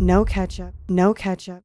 no ketchup, no ketchup.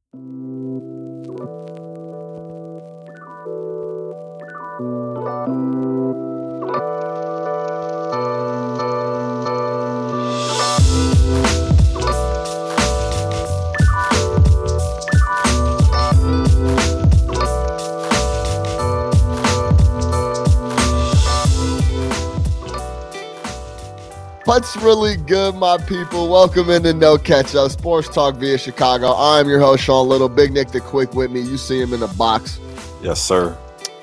What's really good, my people? Welcome into No Catch Up Sports Talk via Chicago. I'm your host, Sean Little. Big Nick the Quick with me. You see him in the box. Yes, sir.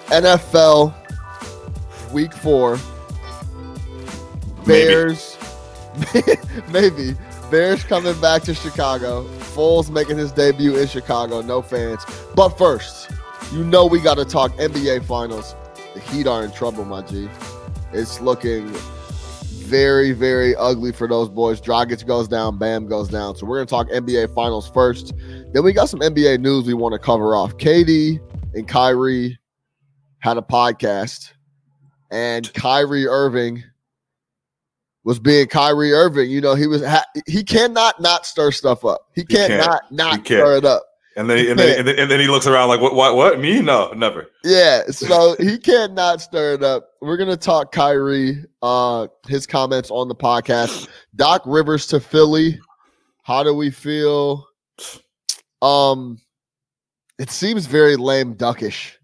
NFL Week Four. Bears, maybe. Bears coming back to Chicago. Foles making his debut in Chicago. No fans. But first, you know we got to talk NBA Finals. The Heat are in trouble, my G. It's looking very, very ugly for those boys. Dragic goes down, Bam goes down. So we're gonna talk NBA Finals first. Then we got some NBA news we want to cover off. KD and Kyrie had a podcast, and Kyrie Irving was being Kyrie Irving. You know, he was ha- he cannot not stir stuff up. He, He can't. cannot not He can't. stir it up. And then, and then, and then, and then he looks around like, what, what, what? Me? No, never. Yeah, so he cannot stir it up. We're gonna talk Kyrie, uh, his comments on the podcast. Doc Rivers to Philly. How do we feel? Um, it seems very lame duckish.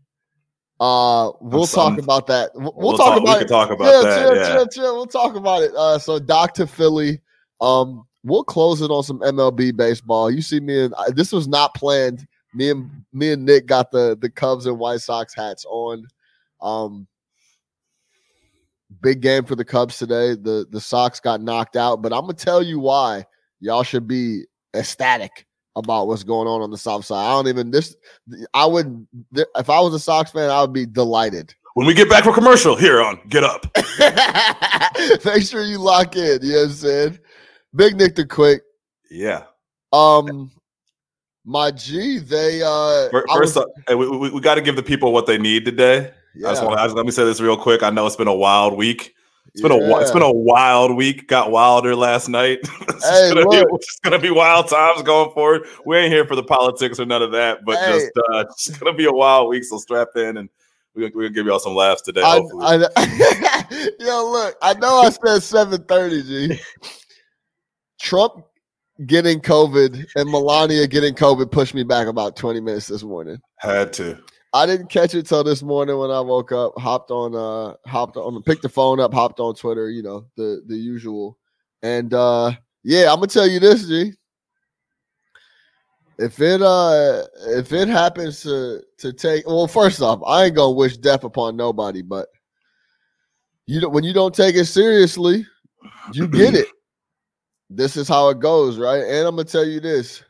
Uh, we'll some- talk about that. We'll, we'll talk talk- we about can it. talk about chill, that, Chill, yeah. chill, chill. We'll talk about it. Uh, so Doc to Philly. Um, we'll close it on some MLB baseball. You see me and this was not planned. Me and me and Nick got the the Cubs and White Sox hats on. Um, big game for the Cubs today. The the Sox got knocked out, but I'm gonna tell you why y'all should be ecstatic about what's going on on the South Side. I don't even this. I would if I was a Sox fan, I would be delighted. When we get back for commercial, here on Get Up. Make sure you lock in. You know what I'm saying? Big Nick the Quick. Yeah. Um, my G, they uh Fir- First, was- up, we, we, we got to give the people what they need today. I just yeah, want to let me say this real quick. I know it's been a wild week. It's been a wi- it's yeah. been a wild week. Got wilder last night. it's, Hey, gonna be, it's gonna be wild times going forward. We ain't here for the politics or none of that, but Hey. just uh, it's gonna be a wild week. So strap in, and we're gonna, give y'all some laughs today. I, hopefully. I, yo, look, I know I said 7:30, G. Trump getting COVID and Melania getting COVID pushed me back about 20 minutes this morning. Had to. I didn't catch it till this morning when I woke up, hopped on uh hopped on picked the phone up, hopped on Twitter, you know, the the usual. And uh yeah, I'm gonna tell you this, G. If it uh if it happens to to take well, first off, I ain't gonna wish death upon nobody, but you don't when you don't take it seriously, you get it. This is how it goes, right? And I'm gonna tell you this.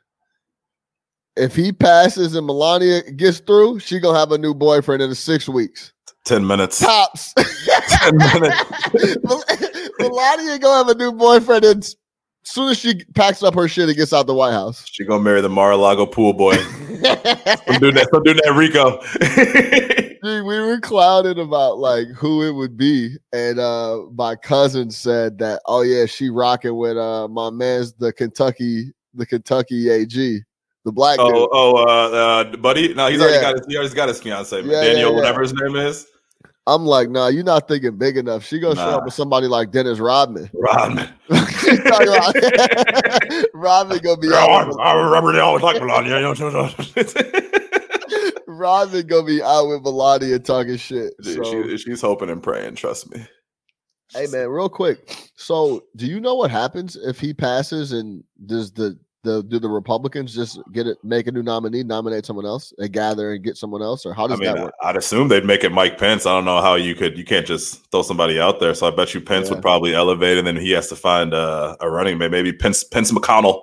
If he passes and Melania gets through, she gonna have a new boyfriend in six weeks. Ten minutes. Tops. Ten minutes. Melania gonna have a new boyfriend as soon as she packs up her shit and gets out the White House. She gonna marry the Mar-a-Lago pool boy. Some dude that, some dude that Rico. Dude, we were clouded about like who it would be, and uh my cousin said that, oh yeah, she rocking with uh my man's the Kentucky, the Kentucky AG, the black dude. oh, oh, uh, uh, buddy. No, he's already got his, he alre's got his fiance, Yeah, yeah, Daniel, yeah. whatever his name is. I'm like, nah, you're not thinking big enough. She gonna show up with somebody like Dennis Rodman. Rodman. She's talking about Rodman gonna be out. With, I remember they always like Melania. You know, so- so- Rodman gonna be out with Melania talking shit. Dude, So, she, she's hoping and praying. Trust me. hey man, real quick. So, do you know what happens if he passes and does the the do the Republicans just get it make a new nominee, nominate someone else, and gather and get someone else, or how I does mean, that work? I'd assume they'd make it Mike Pence. I don't know how you could. You can't just throw somebody out there. So I bet you Pence Yeah. would probably elevate, and then he has to find uh, a running mate. Maybe Pence, Pence McConnell.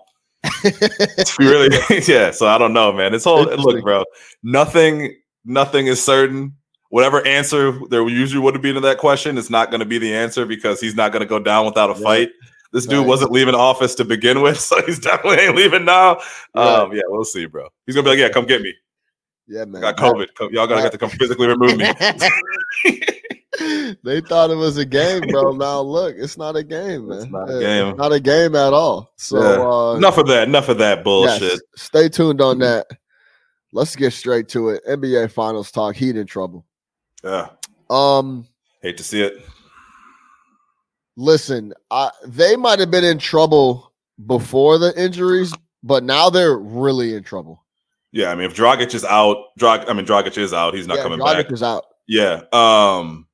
really yeah so i don't know man. This whole Interesting. look bro nothing nothing is certain. Whatever answer there usually would be to that question is not going to be the answer because he's not going to go down without a Yeah. fight. This dude Right. wasn't leaving office to begin with so he's definitely ain't leaving now. Um yeah we'll see bro. He's gonna be like yeah come get me. Yeah, i man. got covid. Y'all gotta that- have to come physically remove me they thought it was a game, bro. Now look, it's not a game, man. It's not a game. it's not a game at all. So Yeah. uh, enough of that. Enough of that bullshit. yes, stay tuned on that. Let's get straight to it. NBA Finals talk. Heat in trouble. Yeah, Um, hate to see it. listen, I, they might have been in trouble before the injuries, but now they're really in trouble. Yeah, I mean, if Dragic is out, Drag, I mean, Dragic is out. He's not yeah, coming Dragic back. Dragic is out. Yeah. Um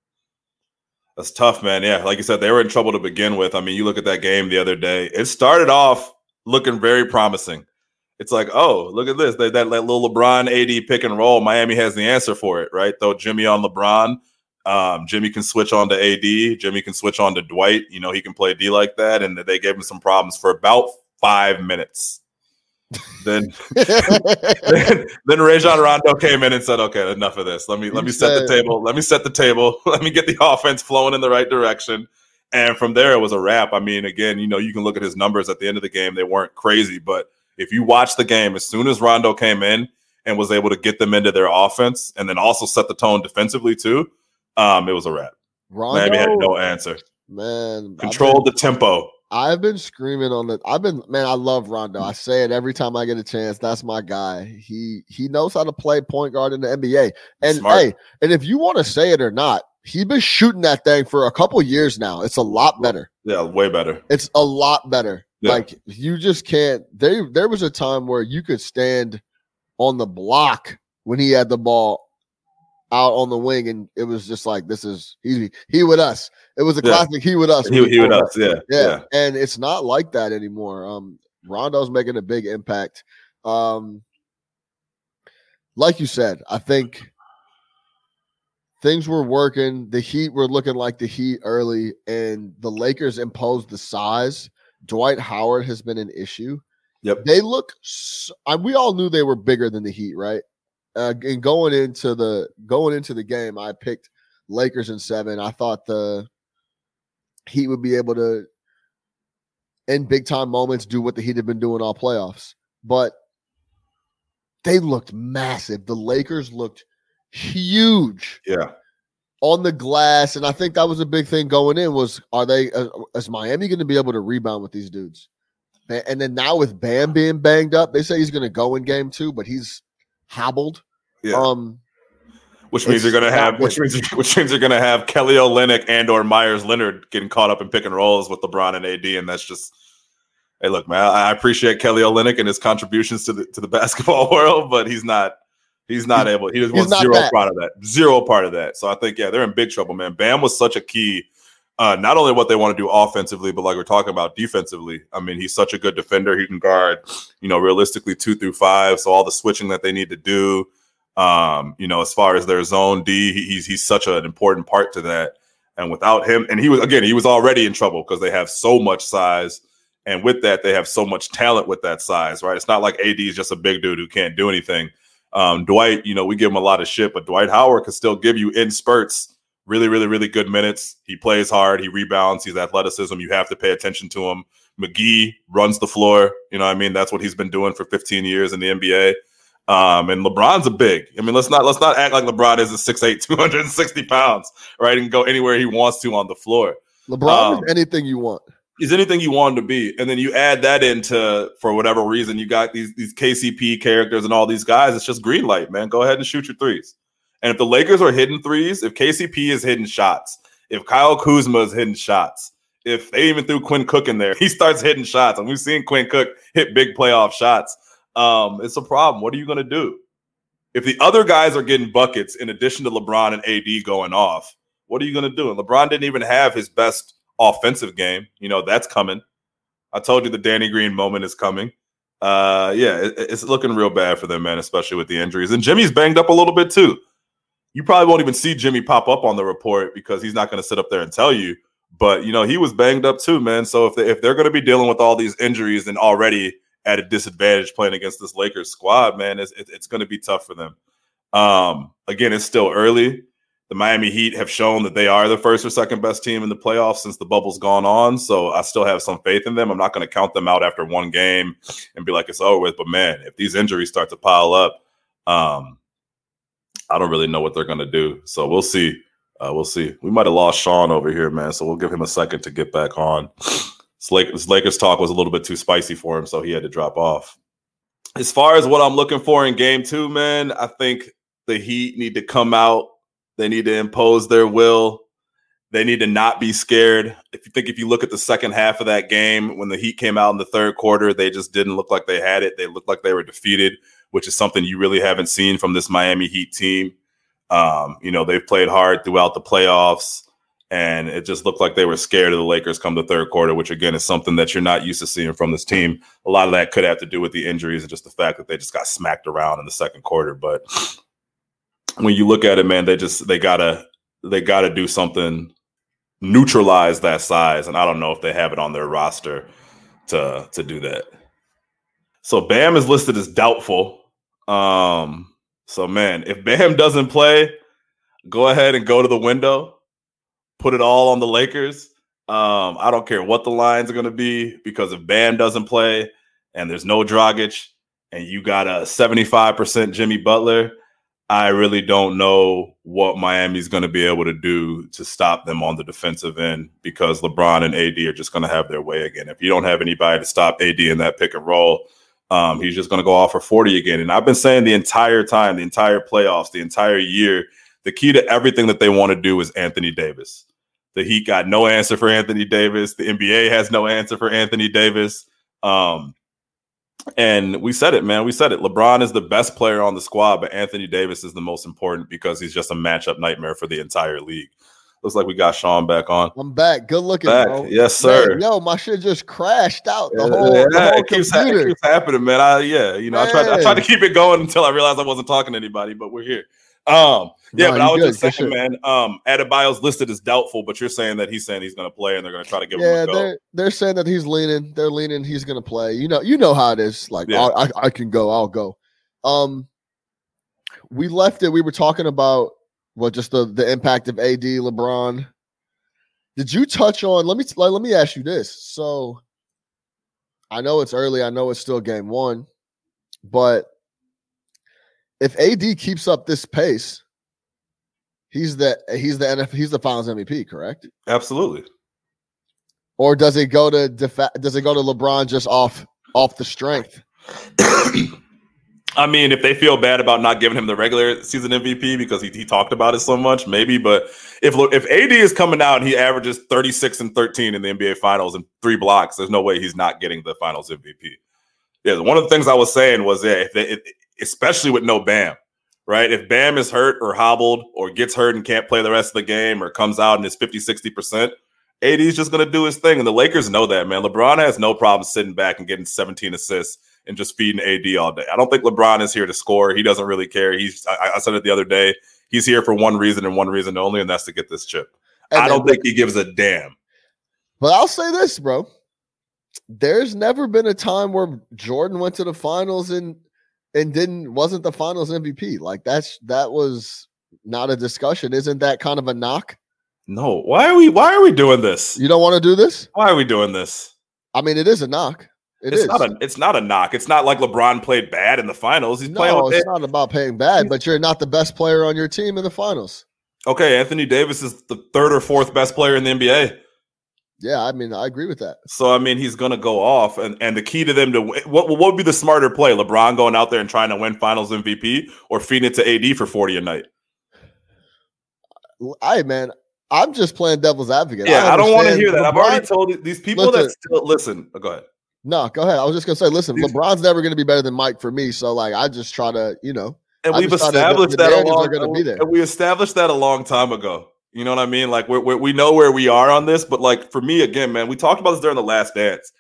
that's tough, man. Yeah, like you said, they were in trouble to begin with. I mean, you look at that game the other day. It started off looking very promising. It's like, oh, look at this. They, that, little LeBron AD pick and roll. Miami has the answer for it, right? Throw Jimmy on LeBron. Um, Jimmy can switch on to AD. Jimmy can switch on to Dwight. You know, he can play D like that. And they gave him some problems for about five minutes. Then then, then Rajon Rondo came in and said, "Okay, enough of this. Let me let me set the table. Let me set the table. Let me get the offense flowing in the right direction." And from there, it was a wrap. I mean, again, you know, you can look at his numbers at the end of the game; they weren't crazy, but if you watch the game, as soon as Rondo came in and was able to get them into their offense, and then also set the tone defensively too, um, it was a wrap. Rondo, Miami had no answer. man, Controlled the tempo. I've been screaming on the. I've been man. I love Rondo. I say it every time I get a chance. That's my guy. He he knows how to play point guard in the NBA. And Smart. hey, and if you want to say it or not, he's been shooting that thing for a couple years now. It's a lot better. Yeah, way better. It's a lot better. Yeah. Like you just can't. There there was a time where you could stand on the block when he had the ball out on the wing, and it was just like this is he he with us. It was a Yeah. classic he with us. He, he with us. Yeah, Yeah. and it's not like that anymore. Um, Rondo's making a big impact. Um, like you said, I think things were working. The Heat were looking like the Heat early, and the Lakers imposed the size. Dwight Howard has been an issue. Yep. They look. s I we all knew they were bigger than the Heat, right? Uh, and going into the going into the game, I picked Lakers in seven. I thought the Heat would be able to, in big time moments, do what the Heat have been doing all playoffs. But they looked massive. The Lakers looked huge Yeah. on the glass, and I think that was a big thing going in. Was are they? Uh, is Miami going to be able to rebound with these dudes? And then now with Bam being banged up, they say he's going to go in game two, but he's hobbled. Yeah. Um, Which means It's you're gonna have, which means, which means you're gonna have Kelly Olynyk and or Meyers Leonard getting caught up in pick and rolls with LeBron and AD, and that's just, hey, look, man, I I appreciate Kelly Olynyk and his contributions to the to the basketball world, but he's not, he's not able. He just wants zero that. part of that, zero part of that. So I think, yeah, they're in big trouble, man. Bam was such a key. Uh, not only what they want to do offensively, but like we're talking about defensively. I mean, he's such a good defender. He can guard, you know, realistically two through five. So all the switching that they need to do, um, you know, as far as their zone D, he- he's he's such an important part to that. And without him, and he was again, he was already in trouble because they have so much size, and with that, they have so much talent with that size, right? It's not like AD is just a big dude who can't do anything. Um, Dwight, you know, we give him a lot of shit, but Dwight Howard can still give you in spurts really, really, really good minutes. He plays hard, he rebounds, he's athleticism. You have to pay attention to him. McGee runs the floor. You know, I mean, that's what he's been doing for 15 years in the NBA. Um, and LeBron's a big. I mean, let's not let's not act like LeBron is a 6'8", 260 pounds, right? And go anywhere he wants to on the floor. LeBron Um, is anything you want. He's anything you want him to be. And then you add that into for whatever reason, you got these these KCP characters and all these guys. It's just green light, man. Go ahead and shoot your threes. And if the Lakers are hitting threes, if KCP is hitting shots, if Kyle Kuzma is hitting shots, if they even threw Quinn Cook in there, he starts hitting shots. And we've seen Quinn Cook hit big playoff shots. Um, it's a problem. What are you going to do? If the other guys are getting buckets in addition to LeBron and AD going off, what are you going to do? And LeBron didn't even have his best offensive game. You know, that's coming. I told you the Danny Green moment is coming. Uh, yeah, it- it's looking real bad for them, man, especially with the injuries. And Jimmy's banged up a little bit too. You probably won't even see Jimmy pop up on the report because he's not going to sit up there and tell you. But you know, he was banged up too, man. So if they, if they're going to be dealing with all these injuries and already at a disadvantage playing against this Lakers squad, man, it's it's, going to be tough for them. Um, again, it's still early. The Miami Heat have shown that they are the first or second best team in the playoffs since the bubble's gone on. So I still have some faith in them. I'm not going to count them out after one game and be like it's over with. But man, if these injuries start to pile up, um, I don't really know what they're going to do. So we'll see. Uh, we'll see. We might have lost Sean over here, man. So we'll give him a second to get back on. Lakers, Lakers talk was a little bit too spicy for him, so he had to drop off. As far as what I'm looking for in game two, man, I think the Heat need to come out. They need to impose their will. They need to not be scared. If you think if you look at the second half of that game, when the Heat came out in the third quarter, they just didn't look like they had it. They looked like they were defeated, which is something you really haven't seen from this Miami Heat team. Um, you know, they've played hard throughout the playoffs, and it just looked like they were scared of the Lakers come the third quarter, which again is something that you're not used to seeing from this team. A lot of that could have to do with the injuries and just the fact that they just got smacked around in the second quarter. But when you look at it, man, they just they gotta they gotta do something neutralize that size, and I don't know if they have it on their roster to to do that. So Bam is listed as doubtful. Um, so man, if Bam doesn't play, go ahead and go to the window, put it all on the Lakers. Um, I don't care what the lines are going to be because if Bam doesn't play and there's no Dragic and you got a 75% Jimmy Butler, I really don't know what Miami's going to be able to do to stop them on the defensive end because LeBron and AD are just going to have their way again. If you don't have anybody to stop AD in that pick and roll, um, he's just going to go off for 40 again. And I've been saying the entire time, the entire playoffs, the entire year, the key to everything that they want to do is Anthony Davis. The Heat got no answer for Anthony Davis. The NBA has no answer for Anthony Davis. Um, and we said it, man. We said it. LeBron is the best player on the squad, but Anthony Davis is the most important because he's just a matchup nightmare for the entire league. Looks like we got Sean back on. I'm back. Good looking, back. bro. Yes, sir. Man, yo, my shit just crashed out. The yeah, whole, yeah, the whole it, keeps, it computer. keeps happening, man. I yeah, you know, I tried, to, I tried to keep it going until I realized I wasn't talking to anybody, but we're here. Um, yeah, No, but I was good. just saying, man. Um, Adebayo's listed as doubtful, but you're saying that he's saying he's going to play, and they're going to try to give yeah, him a go. Yeah, they're they're saying that he's leaning. They're leaning. He's gonna play. You know, you know how it is. Like, Yeah. I, I can go. I'll go. Um, we left it. We were talking about what just the the impact of AD, LeBron. Did you touch on? Let me let, let me ask you this. So, I know it's early. I know it's still game one, but if AD keeps up this pace, he's the he's the NFL, he's the Finals MVP, correct? Absolutely. or does it go to defa- does it go to LeBron just off off the strength? I mean, if they feel bad about not giving him the regular season MVP because he, he talked about it so much, maybe. But if if AD is coming out and he averages 36 and 13 in the NBA Finals and three blocks, there's no way he's not getting the Finals MVP. Yeah, one of the things I was saying was yeah, if they, it, especially with no Bam, right? If Bam is hurt or hobbled or gets hurt and can't play the rest of the game or comes out and is 50, 60%, AD is just going to do his thing. And the Lakers know that, man. LeBron has no problem sitting back and getting 17 assists and just feeding AD all day. I don't think LeBron is here to score. He doesn't really care. He's I, I said it the other day. He's here for one reason and one reason only, and that's to get this chip. And I don't think he gives a damn. But I'll say this, bro. There's never been a time where Jordan went to the finals and and didn't wasn't the finals MVP. Like that's that was not a discussion. Isn't that kind of a knock? No, why are we why are we doing this? You don't want to do this? Why are we doing this? I mean, it is a knock. It it's is. not a it's not a knock. It's not like LeBron played bad in the finals. He's playing no, with it's not about paying bad, but you're not the best player on your team in the finals. Okay, Anthony Davis is the third or fourth best player in the NBA. Yeah, I mean, I agree with that. So I mean, he's going to go off, and and the key to them to win, what what would be the smarter play? LeBron going out there and trying to win Finals MVP, or feeding it to AD for forty a night? I man, I'm just playing devil's advocate. Yeah, I, don't want to hear that. I've already told these people that Listen. still listen. oh, go ahead. No, go ahead. I was just gonna say, listen, These- LeBron's never gonna be better than Mike for me. So like, I just try to, you know, And I we've just thought that the- established the that a long. Are gonna be there. and we established that a long time ago. You know what I mean? Like we we know where we are on this, but like for me again, man, we talked about this during the last dance.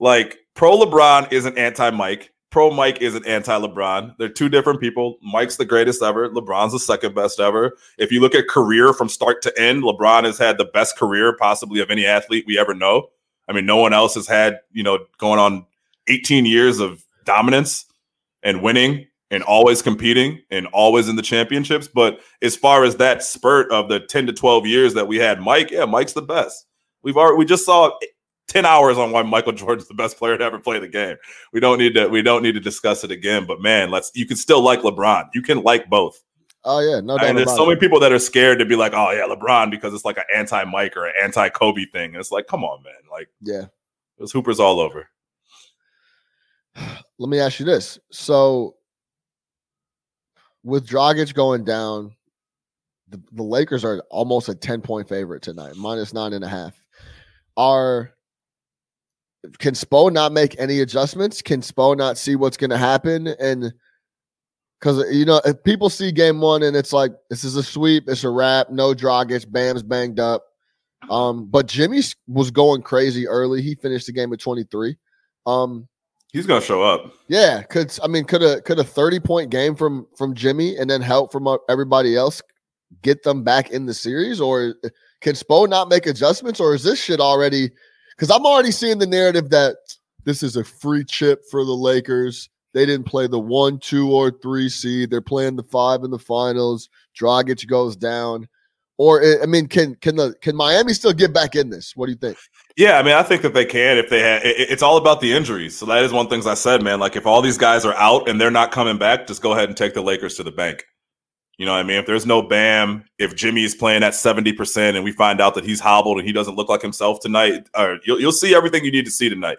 Like pro LeBron isn't anti Mike. Pro Mike isn't anti LeBron. They're two different people. Mike's the greatest ever. LeBron's the second best ever. If you look at career from start to end, LeBron has had the best career possibly of any athlete we ever know. I mean, no one else has had, you know, going on 18 years of dominance and winning and always competing and always in the championships. But as far as that spurt of the 10 to 12 years that we had Mike, yeah, Mike's the best. We've already we just saw 10 hours on why Michael Jordan's the best player to ever play the game. We don't need to we don't need to discuss it again. But man, let's you can still like LeBron. You can like both. Oh yeah, no doubt and there's so it. many people that are scared to be like, oh yeah, LeBron because it's like an anti Mike or an anti Kobe thing. And it's like, come on, man. Like Yeah. there's hoopers all over. Let me ask you this: so with Dragic going down, the, the Lakers are almost a ten point favorite tonight, minus nine and a half. Are can Spo not make any adjustments? Can Spo not see what's going to happen? And because you know, if people see game one and it's like this is a sweep, it's a wrap, no Dragic, Bam's banged up. Um, but Jimmy was going crazy early. He finished the game at twenty three. Um, He's gonna show up. yeah, could I mean could a could a thirty point game from from Jimmy and then help from uh, everybody else get them back in the series, or uh, can Spo not make adjustments, or is this shit already? Because I'm already seeing the narrative that this is a free chip for the Lakers. They didn't play the one, two, or three seed. They're playing the five in the finals. Dragic goes down, or uh, I mean, can can the can Miami still get back in this? What do you think? Yeah, I mean, I think that they can if they had. It, it's all about the injuries. So that is one things I said, man. Like if all these guys are out and they're not coming back, just go ahead and take the Lakers to the bank. You know what I mean? If there's no Bam, if Jimmy is playing at seventy percent, and we find out that he's hobbled and he doesn't look like himself tonight, or you'll you'll see everything you need to see tonight.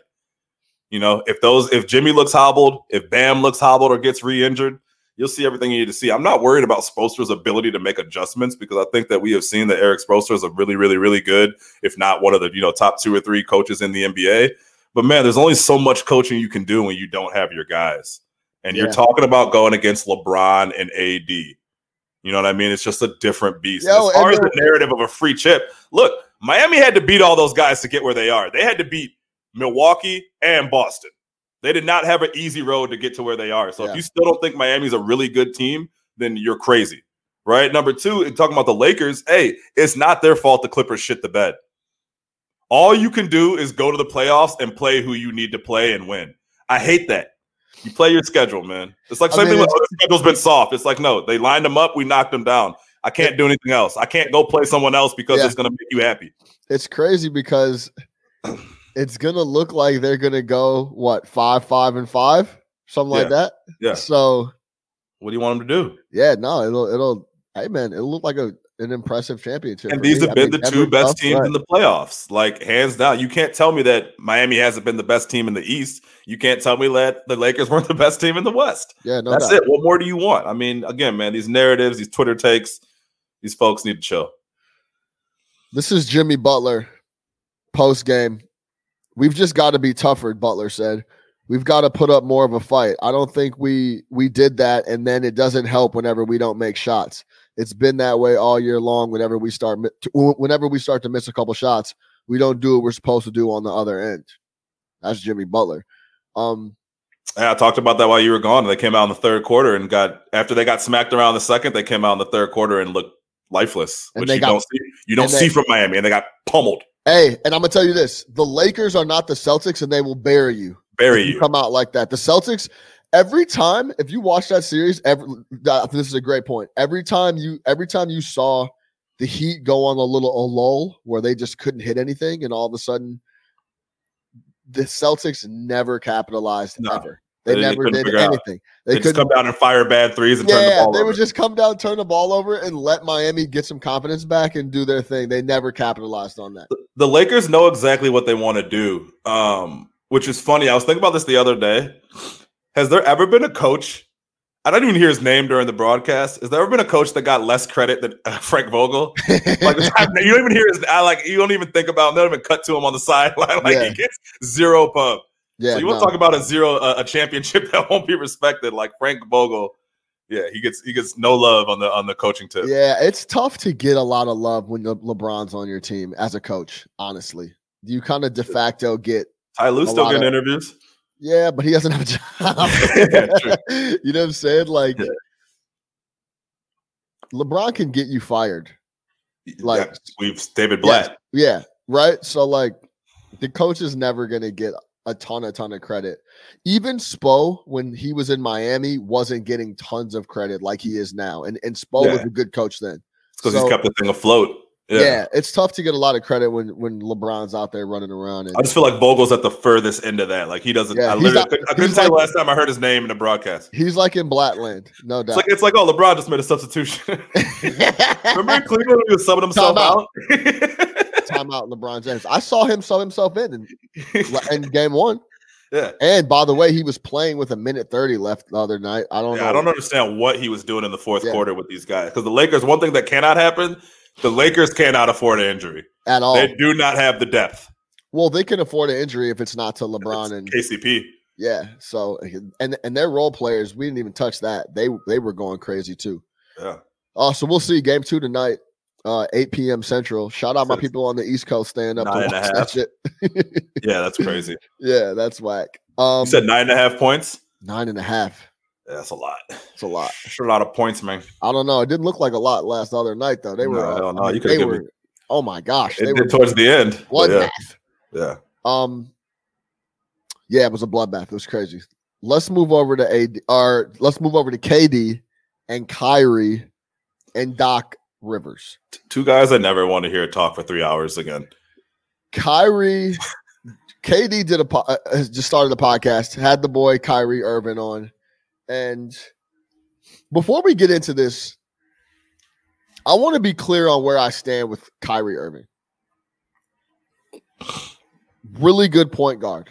You know, if those if Jimmy looks hobbled, if Bam looks hobbled or gets re-injured, you'll see everything you need to see. I'm not worried about Spoelstra's ability to make adjustments because I think that we have seen that Erik Spoelstra is a really, really, really good, if not one of the you know top two or three coaches in the NBA. But man, there's only so much coaching you can do when you don't have your guys, and Yeah. you're talking about going against LeBron and AD. You know what I mean? It's just a different beast. Yo, as far as the narrative of a free chip, look, Miami had to beat all those guys to get where they are. They had to beat Milwaukee and Boston. They did not have an easy road to get to where they are. So Yeah. if you still don't think Miami's a really good team, then you're crazy. Right? Number two, talking about the Lakers, hey, it's not their fault the Clippers shit the bed. All you can do is go to the playoffs and play who you need to play and win. I hate that. You play your schedule, man. It's like I mean, thing when the schedule's been soft. It's like, no, they lined them up, we knocked them down. I can't do anything else. I can't go play someone else because Yeah. it's gonna make you happy. it's crazy because it's gonna look like they're gonna go what five, five, and five, something like that. Yeah. So What do you want them to do? yeah, no, it'll it'll hey man, it'll look like a an impressive championship. And these me. have I been mean, the two best teams right. in the playoffs, like hands down. You can't tell me that Miami hasn't been the best team in the East. You can't tell me that the Lakers weren't the best team in the West. yeah, no That's doubt. it. What more do you want? I mean, again, man, these narratives, these Twitter takes, these folks need to chill. This is Jimmy Butler post game. We've just got to be tougher, Butler said. We've got to put up more of a fight. I don't think we we did that and then it doesn't help whenever we don't make shots. It's been that way all year long whenever we start whenever we start to miss a couple shots, we don't do what we're supposed to do on the other end. That's Jimmy Butler. Um Yeah, I talked about that while you were gone. They came out in the third quarter and got after they got smacked around the second, they came out in the third quarter and looked lifeless, which you got- don't see. You don't and they- see from Miami, and they got pummeled, hey, and I'm to tell you this, the Lakers are not the Celtics and they will bury you. bury you you. come out like that. The Celtics, every time, if you watch that series, every this is a great point. Every time you, every time you saw the Heat go on a little a lull where they just couldn't hit anything, and all of a sudden, the Celtics never capitalized No. ever. They, They- never did anything. They, They, just couldn't. come down and fire bad threes and turn the Yeah, ball they over. would just come down, turn the ball over, and let Miami get some confidence back and do their thing. They never capitalized on that. the Lakers know exactly what they want to do, um, which is funny. I was thinking about this the other day. Has there ever been a coach? I don't even hear his name during the broadcast. Has there ever been a coach that got less credit than uh, Frank Vogel? Like you don't even hear his. I like you don't even think about. Him. They don't even cut to him on the sideline. Like Yeah. he gets zero pub. Yeah, so you want to talk about a zero, uh, a championship that won't be respected? Like Frank Vogel, yeah, he gets he gets no love on the on the coaching tip. Yeah, it's tough to get a lot of love when Le- LeBron's on your team as a coach. Honestly, you kind of de facto get Ty Lue's A still getting of- interviews. yeah, but he doesn't have a job. Yeah, you know what I'm saying? Like Yeah. LeBron can get you fired. Like- Yeah, we've David Blatt. Yeah, right. So like the coach is never gonna get a ton, a ton of credit. Even Spo, when he was in Miami, wasn't getting tons of credit like he is now. And and Spo was a good coach then. because So- he's kept the thing afloat. Yeah. it's tough to get a lot of credit when when LeBron's out there running around. And I just feel like Vogel's at the furthest end of that. Like he doesn't. Yeah, I literally not- couldn't, I couldn't tell you like- last time I heard his name in a broadcast. he's like in Blatland, no It's doubt. like it's like oh LeBron just made a substitution. Remember Cleveland when he was subbing himself out. out? Time out, LeBron James. I saw him sub himself in, in in game one. yeah. And by the way, he was playing with a minute thirty left the other night. I don't Yeah, know. I don't understand what he was doing in the fourth Yeah. quarter with these guys. Because the Lakers, one thing that cannot happen, the Lakers cannot afford an injury. at all. They do not have the depth. well, they can afford an injury if it's not to LeBron and KCP. yeah. So and and their role players, we didn't even touch that. They they were going crazy too. Yeah. Uh, so we'll see game two tonight, uh, 8 p.m. Central. Shout out my people on the East Coast staying up to watch that shit. Yeah, that's crazy. yeah, that's whack. Um, You said nine and a half points? nine and a half. Yeah, that's a lot. It's a lot. Sure, a lot of points, man. I don't know. It didn't look like a lot last other night though. They were. No, uh, no. I mean, You could've they given were. Oh my gosh, It they did were towards the end. bloodbath. Yeah. Yeah. Um, yeah, it was a bloodbath. It was crazy. Let's move over to AD. Or let's move over to KD and Kyrie and Doc Rivers. Two guys I never want to hear talk for three hours again. Kyrie, KD did a po- uh, just started a podcast. Had the boy Kyrie Irving on, and before we get into this, I want to be clear on where I stand with Kyrie Irving. Really good point guard.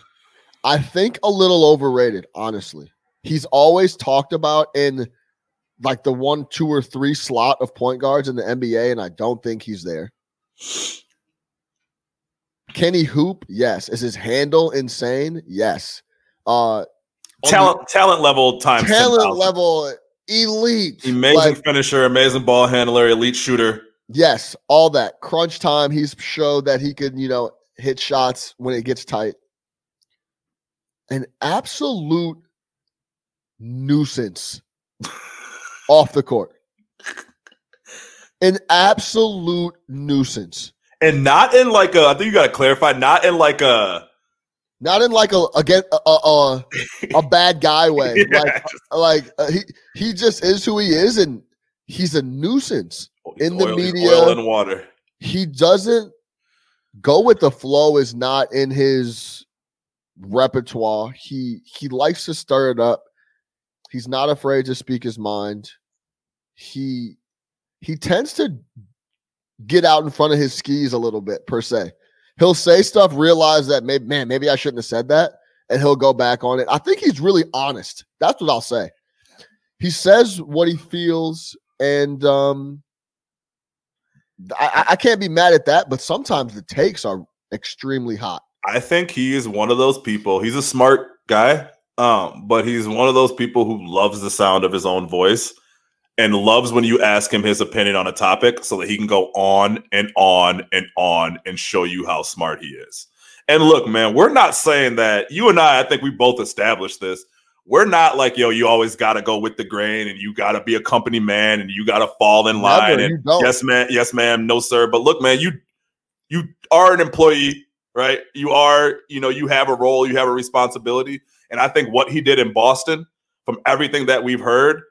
I think a little overrated, honestly. He's always talked about in like the one, two, or three slot of point guards in the NBA, and I don't think he's there. Can he hoop? Yes. Is his handle insane? Yes. Uh on the Talent, talent level times talent 10,000. level elite. Amazing Like, finisher, amazing ball handler, elite shooter. yes, all that. Crunch time, he's showed that he could, you know, hit shots when it gets tight. An absolute nuisance off the court. An absolute nuisance. And not in like a, I think you got to clarify, not in like a, Not in like a again a a, a, bad guy way. Yeah, Like just- like uh, he he just is who he is, and he's a nuisance. in the oil- media- oil and water. He doesn't go with the flow. Is not in his repertoire. He he likes to stir it up. He's not afraid to speak his mind. He he tends to get out in front of his skis a little bit per se. He'll say stuff, realize that maybe man, maybe I shouldn't have said that, and he'll go back on it. I think he's really honest. That's what I'll say. He says what he feels, and um, I, I- can't be mad at that. But sometimes the takes are extremely hot. I think he is one of those people. He's a smart guy, um, but he's one of those people who loves the sound of his own voice and loves when you ask him his opinion on a topic so that he can go on and on and on and show you how smart he is. And look, man, we're not saying that you and I, I think we both established this. We're not like, yo, you always got to go with the grain and you got to be a company man and you got to fall in line. Never, and yes, man, yes, ma'am, no, sir. But look, man, you you are an employee right? You are, you know, you have a role, you have a responsibility. And I think what he did in Boston, from everything that we've heard,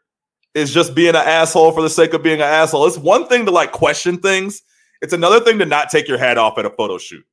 is just being an asshole for the sake of being an asshole. It's one thing to like question things, it's another thing to not take your hat off at a photo shoot.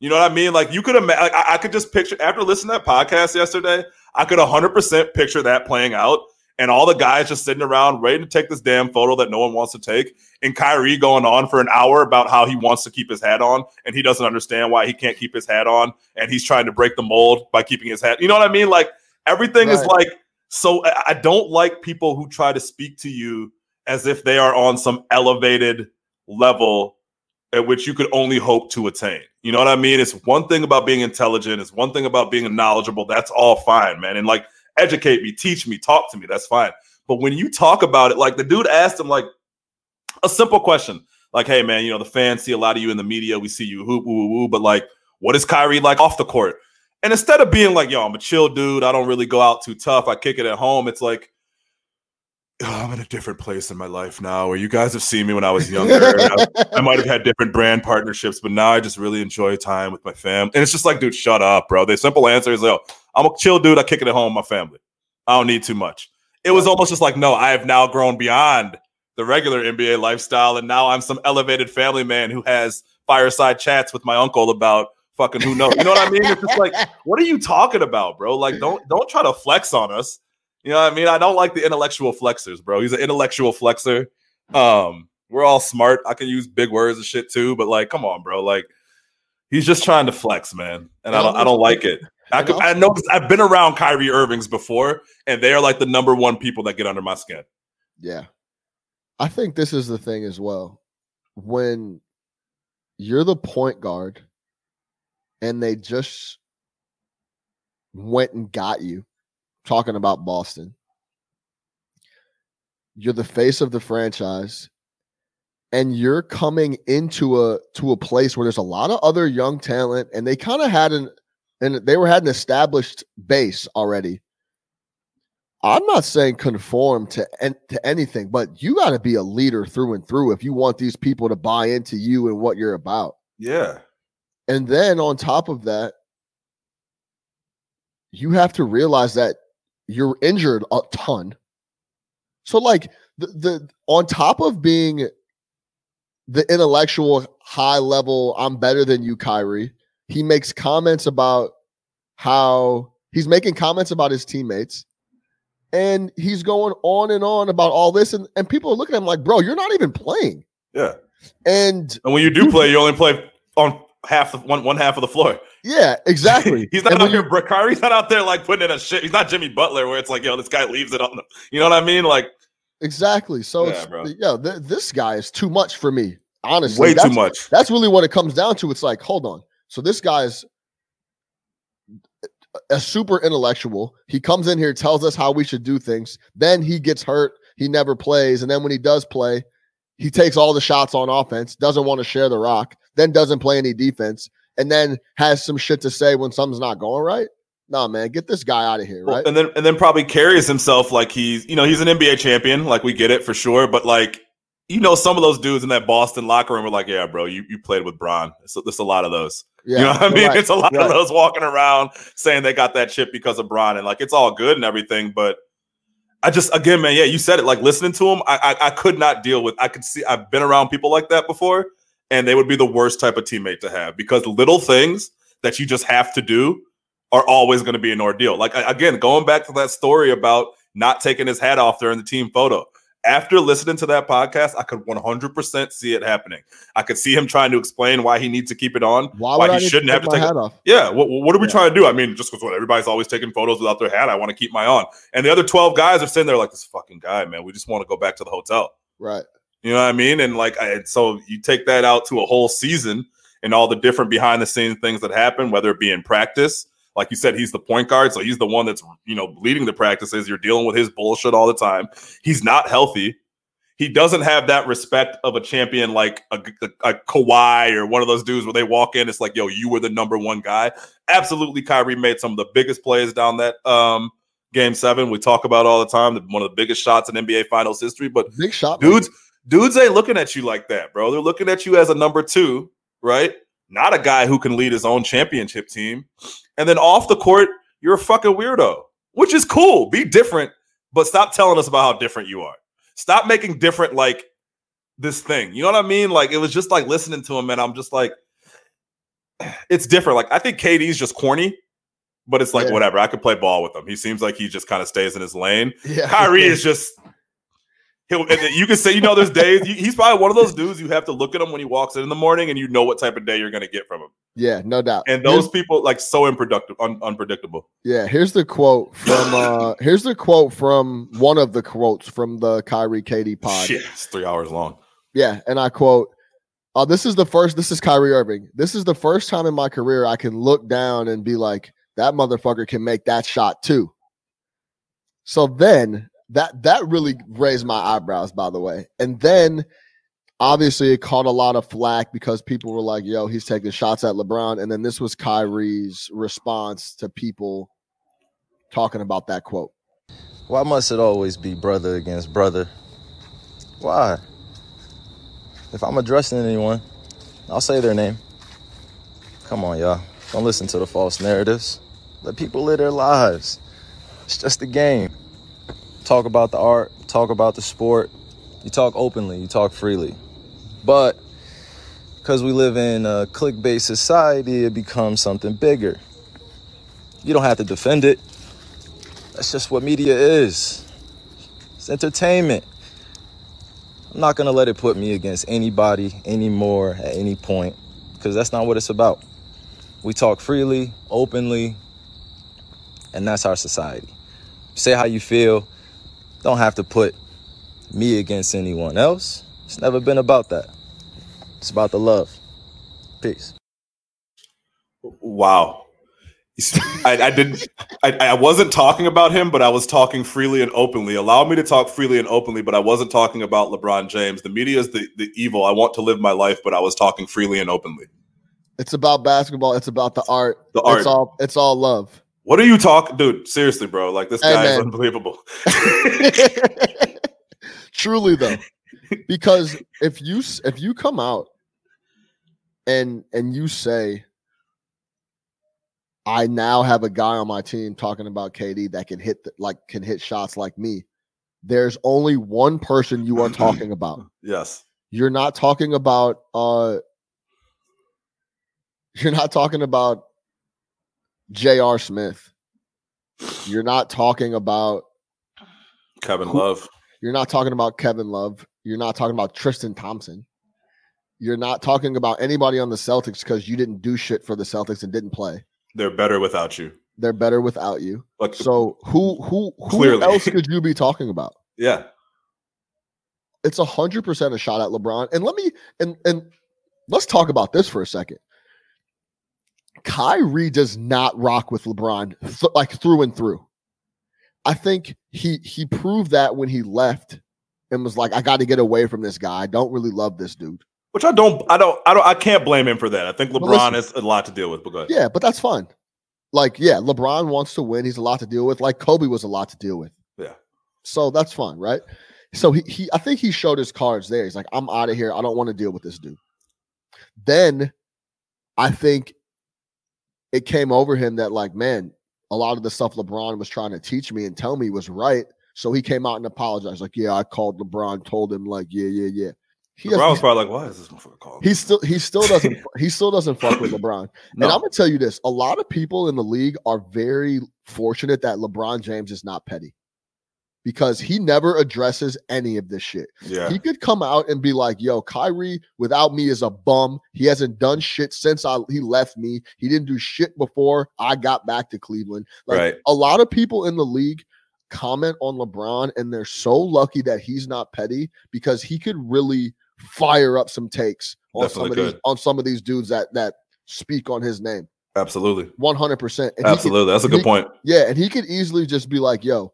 You know what I mean? Like you could imagine, I, I could just picture after listening to that podcast yesterday, I could 100% picture that playing out and all the guys just sitting around ready to take this damn photo that no one wants to take and Kyrie going on for an hour about how he wants to keep his hat on and he doesn't understand why he can't keep his hat on and he's trying to break the mold by keeping his hat. You know what I mean? Like everything is like so I don't like people who try to speak to you as if they are on some elevated level at which you could only hope to attain. You know what I mean? It's one thing about being intelligent, it's one thing about being knowledgeable. That's all fine, man. And like educate me, teach me, talk to me. That's fine. But when you talk about it, like the dude asked him like a simple question, like, "Hey, man, you know the fans see a lot of you in the media. We see you hoop, woo, woo, woo, but like, what is Kyrie like off the court?" And instead of being like, "Yo, I'm a chill dude. I don't really go out too tough. I kick it at home," it's like. "Oh, I'm in a different place in my life now where you guys have seen me when I was younger. I, I might have had different brand partnerships, but now I just really enjoy time with my fam. And it's just like, dude, shut up, bro. The simple answer is, oh, I'm a chill dude. I kick it at home with my family. I don't need too much. It was almost just like, no, I have now grown beyond the regular NBA lifestyle, and now I'm some elevated family man who has fireside chats with my uncle about fucking who knows. You know what I mean? It's just like, what are you talking about, bro? Like, don't don't try to flex on us. You know what I mean? I don't like the intellectual flexers, bro. He's an intellectual flexer. Um, we're all smart. I can use big words and shit too, but like, come on, bro. Like, he's just trying to flex, man, and I don't I don't like it. I, could, I know I've been around Kyrie Irvings before, and they are like the number one people that get under my skin. Yeah. I think this is the thing as well. When you're the point guard and they just went and got you, talking about Boston, you're the face of the franchise and you're coming into a to a place where there's a lot of other young talent and they kind of had an and they were had an established base already I'm not saying conform to to anything, but you got to be a leader through and through if you want these people to buy into you and what you're about. Yeah. And then on top of that, you have to realize that you're injured a ton. So like the, the on top of being the intellectual high level, I'm better than you, Kyrie. He makes comments about how he's making comments about his teammates and he's going on and on about all this, and, and people are looking at him like, bro, you're not even playing. Yeah. And and when you do play, you only play on half the one one half of the floor. Yeah, exactly. he's not out here. Kyrie's not out there like putting in a shit. He's not Jimmy Butler, where it's like, yo, this guy leaves it on the. You know what I mean? Like, exactly. So, yeah, th- this guy is too much for me. Honestly, way too much. That's really what it comes down to. It's like, hold on. So this guy's a super intellectual. He comes in here, tells us how we should do things. Then he gets hurt. He never plays. And then when he does play, he takes all the shots on offense, doesn't want to share the rock, then doesn't play any defense, and then has some shit to say when something's not going right. Nah, man, get this guy out of here, right? Well, and then and then probably carries himself like he's, you know, he's an NBA champion, like we get it for sure, but like you know, some of those dudes in that Boston locker room were like, "Yeah, bro, you, you played with Bron. So there's a lot of those. Yeah, you know what I mean? Right, it's a lot right. of those walking around saying they got that chip because of Bron, and like it's all good and everything, but I just again, man, yeah, you said it. Like listening to him, I, I I could not deal with. I could see. I've been around people like that before, and they would be the worst type of teammate to have because little things that you just have to do are always going to be an ordeal. Like again, going back to that story about not taking his hat off during the team photo after listening to that podcast, I could 100% see it happening. I could see him trying to explain why he needs to keep it on, why, why he shouldn't have to take it off. Yeah, what, what are we yeah. trying to do? I mean, just because what everybody's always taking photos without their hat, I want to keep my on. And the other 12 guys are sitting there like, this fucking guy, man, we just want to go back to the hotel. Right. You know what I mean? And like, I, so you take that out to a whole season and all the different behind the scenes things that happen, whether it be in practice, like you said, he's the point guard, so he's the one that's you know leading the practices. You're dealing with his bullshit all the time. He's not healthy. He doesn't have that respect of a champion like a, a, a Kawhi or one of those dudes where they walk in, it's like, yo, you were the number one guy. Absolutely, Kyrie made some of the biggest plays down that um, game seven. We talk about all the time, one of the biggest shots in NBA Finals history. But big shot, dudes, man. Dudes ain't looking at you like that, bro. They're looking at you as a number two, right? Not a guy who can lead his own championship team. And then off the court, you're a fucking weirdo, which is cool. Be different, but stop telling us about how different you are. Stop making different like this thing. You know what I mean? Like it was just like listening to him, and I'm just like, it's different. Like I think KD's just corny, but it's like yeah. whatever. I could play ball with him. He seems like he just kind of stays in his lane. Yeah. Kyrie is just He'll, you can say, you know, there's days he's probably one of those dudes you have to look at him when he walks in in the morning and you know what type of day you're going to get from him. Yeah, no doubt. And those here's, people like so unproductive, un, unpredictable. Yeah, here's the quote from uh here's the quote from one of the quotes from the Kyrie KD pod. Shit, it's three hours long. Yeah, and I quote, uh, this is the first, this is Kyrie Irving. This is the first time in my career I can look down and be like, that motherfucker can make that shot too. So then that that really raised my eyebrows, by the way. And then obviously it caught a lot of flack because people were like, yo, he's taking shots at LeBron. And then this was Kyrie's response to people talking about that quote. Why must it always be brother against brother? Why? If I'm addressing anyone, I'll say their name. Come on, y'all. Don't listen to the false narratives. Let people live their lives. It's just a game talk about the art, talk about the sport, You talk openly, you talk freely. But because we live in a click-based society, it becomes something bigger. You don't have to defend it. That's just what media is. It's entertainment. I'm not gonna let it put me against anybody anymore at any point, because that's not what it's about. We talk freely, openly, and that's our society. Say how you feel. Don't have to put me against anyone else. It's never been about that. It's about the love. Peace. Wow. I, I didn't. I, I wasn't talking about him, but I was talking freely and openly. Allow me to talk freely and openly, but I wasn't talking about LeBron James. The media is the, the evil. I want to live my life, but I was talking freely and openly. It's about basketball. It's about the art. The art. It's all. It's all love. What are you talking, dude? Seriously, bro. Like this guy is unbelievable. Truly though, because if you if you come out and and you say, I now have a guy on my team talking about KD that can hit the, like can hit shots like me. There's only one person you are talking about. yes. You're not talking about uh you're not talking about J.R. Smith. You're not talking about Kevin Who- Love. you're not talking about Kevin Love. You're not talking about Tristan Thompson. You're not talking about anybody on the Celtics because you didn't do shit for the Celtics and didn't play. They're better without you. They're better without you. Like So who who who Clearly. else could you be talking about? yeah. It's a hundred percent a shot at LeBron. And let me and and let's talk about this for a second. Kyrie does not rock with LeBron th- like through and through. I think he he proved that when he left and was like, I got to get away from this guy. I don't really love this dude. Which I don't I don't I don't I can't blame him for that. I think LeBron listen- has a lot to deal with, but go ahead. Yeah, but that's fine. Like, yeah, LeBron wants to win. He's a lot to deal with. Like Kobe was a lot to deal with. Yeah. So that's fine, right? So he, he I think he showed his cards there. He's like, I'm out of here. I don't want to deal with this dude. Then I think it came over him that, like, man, a lot of the stuff LeBron was trying to teach me and tell me was right. So he came out and apologized. Like, yeah, I called LeBron, told him, like, yeah, yeah, yeah. He, LeBron was probably like, why is this motherfucker calling? he still he still doesn't he still doesn't fuck with LeBron. no. And I'm gonna tell you this: a lot of people in the league are very fortunate that LeBron James is not petty because he never addresses any of this shit. yeah. He could come out and be like, "Yo, Kyrie without me is a bum. He hasn't done shit since I he left me. He didn't do shit before I got back to Cleveland." Like Right. a lot of people in the league comment on LeBron and they're so lucky that he's not petty because he could really fire up some takes on some of these on some of these dudes that that speak on his name. Absolutely. 100%. And he could- Absolutely. That's a good he- point. yeah, and he could easily just be like, yo,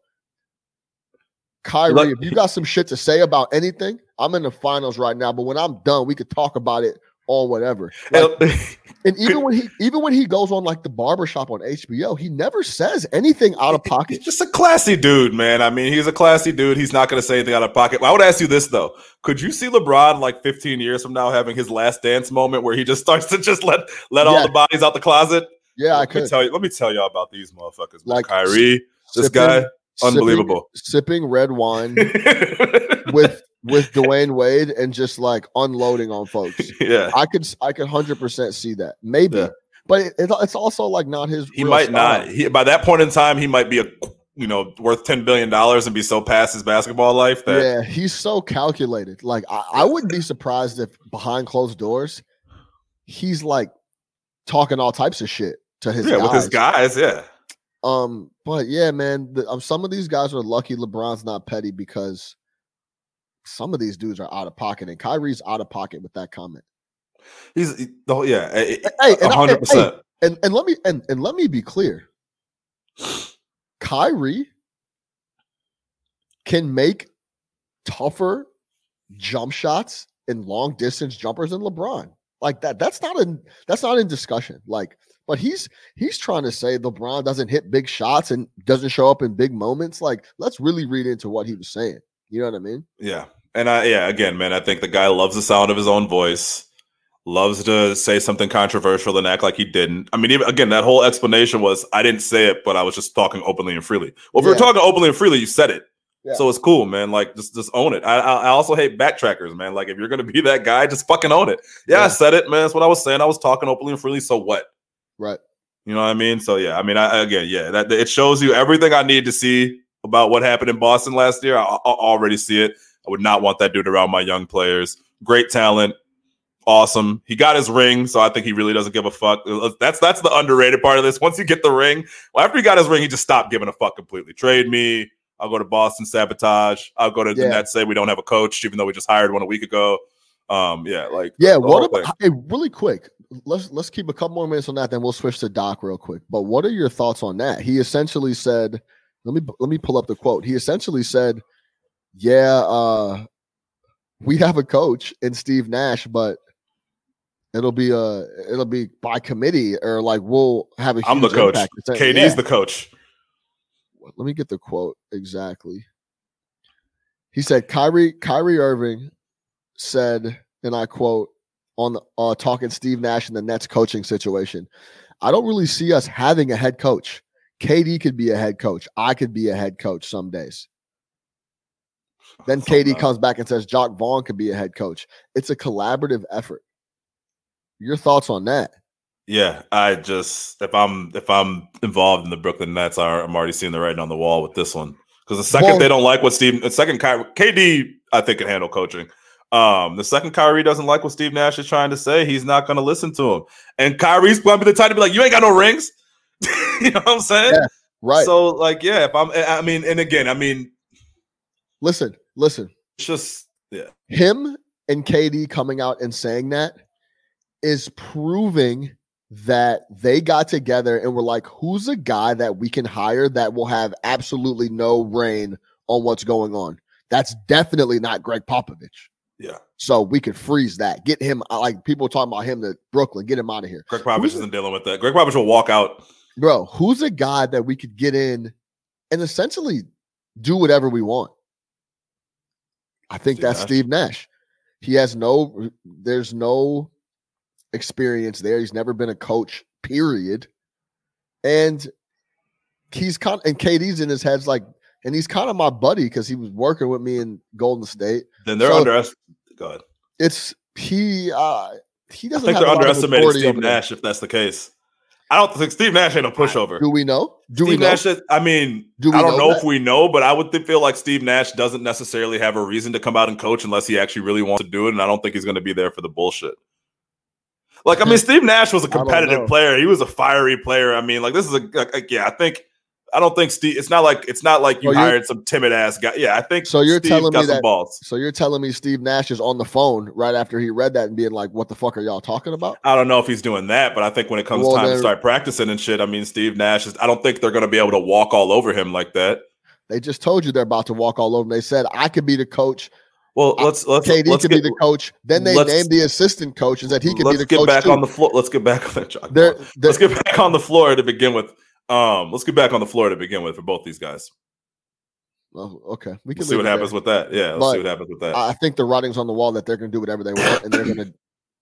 Kyrie, Look- if you got some shit to say about anything, I'm in the finals right now, but when I'm done, we could talk about it on whatever. Like, And- even when he even when he goes on like the barbershop on HBO, he never says anything out of pocket. He's just a classy dude, man. I mean, he's a classy dude. He's not going to say anything out of pocket. I would ask you this though: Could you see LeBron like 15 years from now having his last dance moment where he just starts to just let let all the bodies out the closet? Yeah, I let me could. tell you. Let me tell y'all about these motherfuckers. Like, Kyrie, this guy, unbelievable. Sipping red wine with with Dwyane Wade and just like unloading on folks. yeah, I could I could hundred percent see that. Maybe. Yeah. But it, it- it's also like not his. he might style. not. He, by that point in time, he might be a you know worth 10 billion dollars and be so past his basketball life that Yeah, he's so calculated. Like I, I wouldn't be surprised if behind closed doors, he's like talking all types of shit to his yeah, guys. with his guys, yeah. Um, but yeah, man, the, um, some of these guys are lucky LeBron's not petty because some of these dudes are out of pocket, and Kyrie's out of pocket with that comment. He's he- the whole yeah, Hey, hundred hey, percent. and and let me and, and let me be clear. Kyrie can make tougher jump shots and long distance jumpers than LeBron. Like that, that's not in that's not in discussion. Like, but he's he's trying to say LeBron doesn't hit big shots and doesn't show up in big moments. Like, let's really read into what he was saying. You know what I mean? Yeah. And I yeah, again, man, I think the guy loves the sound of his own voice, loves to say something controversial and act like he didn't. I mean, even again, that whole explanation was I didn't say it, but I was just talking openly and freely. Well, if you're talking openly and freely, you said it. Yeah. So it's cool, man. Like just just own it. I I also hate backtrackers, man. Like if you're gonna be that guy, just fucking own it. Yeah, Yeah. I said it, man. That's what I was saying. I was talking openly and freely. So what? Right. You know what I mean? So yeah, I mean, I again, yeah, that it shows you everything I need to see about what happened in Boston last year. I, I already see it. I would not want that dude around my young players. Great talent, awesome. He got his ring, so I think he really doesn't give a fuck. Uh, That's that's the underrated part of this. Once you get the ring, well, after he got his ring, he just stopped giving a fuck completely. Trade me. I'll go to Boston sabotage. I'll go to the Yeah. Nets. Say we don't have a coach, even though we just hired one a week ago. Um, yeah, like Yeah, what about hey, really quick? Let's let's keep a couple more minutes on that, then we'll switch to Doc real quick. But what are your thoughts on that? He essentially said, let me let me pull up the quote. He essentially said, Yeah, uh we have a coach in Steve Nash, but it'll be uh it'll be by committee or like we'll have a I'm the coach. impact." It's KD's yeah. the coach. Let me get the quote exactly. He said Kyrie Kyrie Irving said, and I quote on the uh, talking Steve Nash in the Nets coaching situation. I don't really see us having a head coach. KD could be a head coach. I could be a head coach some days. Then KD comes back and says Jacque Vaughn could be a head coach. It's a collaborative effort. Your thoughts on that? Yeah, I just if I'm if I'm involved in the Brooklyn Nets, I'm already seeing the writing on the wall with this one. Because the second Well- they don't like what Steve, the second Kyrie, KD, I think can handle coaching. Um, the second Kyrie doesn't like what Steve Nash is trying to say, he's not going to listen to him. And Kyrie's going to be the type to be like, "You ain't got no rings." you know what I'm saying? Yeah, Right. So like, yeah, if I'm, I mean, and again, I mean, listen, listen. it's just yeah, him and KD coming out and saying that is proving that they got together and were like, who's a guy that we can hire that will have absolutely no reign on what's going on? That's definitely not Gregg Popovich. yeah. So we could freeze that. Get him like people talking about him to Brooklyn. Get him out of here. Gregg Popovich Who's- isn't dealing with that. Gregg Popovich will walk out. Bro, who's a guy that we could get in and essentially do whatever we want? I think Steve that's Nash. Steve Nash. He has no, there's no experience there. He's never been a coach, period. And he's kind of, and KD's in his head's like, and he's kind of my buddy because he was working with me in Golden State. Then they're So- underestimating. Go ahead. It's he uh he doesn't think have they're a lot of underestimating Steve. Nash if that's the case. I don't think Steve Nash ain't a pushover. Do we know? Do we know? Nash, is- I mean, Do we I don't know know, if we know, but I would th- feel like Steve Nash doesn't necessarily have a reason to come out and coach unless he actually really wants to do it. And I don't think he's going to be there for the bullshit. Like, I mean, Steve Nash was a competitive player. He was a fiery player. I mean, like, this is a, like, yeah, I think, I don't think Steve, it's not like, it's not like you Oh, hired some timid ass guy. Yeah, I think So you're Steve's telling got me some that- balls. So you're telling me Steve Nash is on the phone right after he read that and being like, "What the fuck are y'all talking about?" I don't know if he's doing that, but I think when it comes Well, time to start practicing and shit, I mean, Steve Nash is, I don't think they're going to be able to walk all over him like that. They just told you they're about to walk all over. Them. They said I could be the coach, Well, let's, let's, KD let's could get, be the coach. Then they named the assistant coach and said he could let's get back too. on the floor. Let's get back on the. They're- they're- Let's get back on the floor to begin with. Um, let's get back on the floor to begin with for both these guys. Oh, okay, we can We'll see what happens there. with that. Yeah, let's But see what happens with that. I think the writing's on the wall that they're going to do whatever they want, and they're going to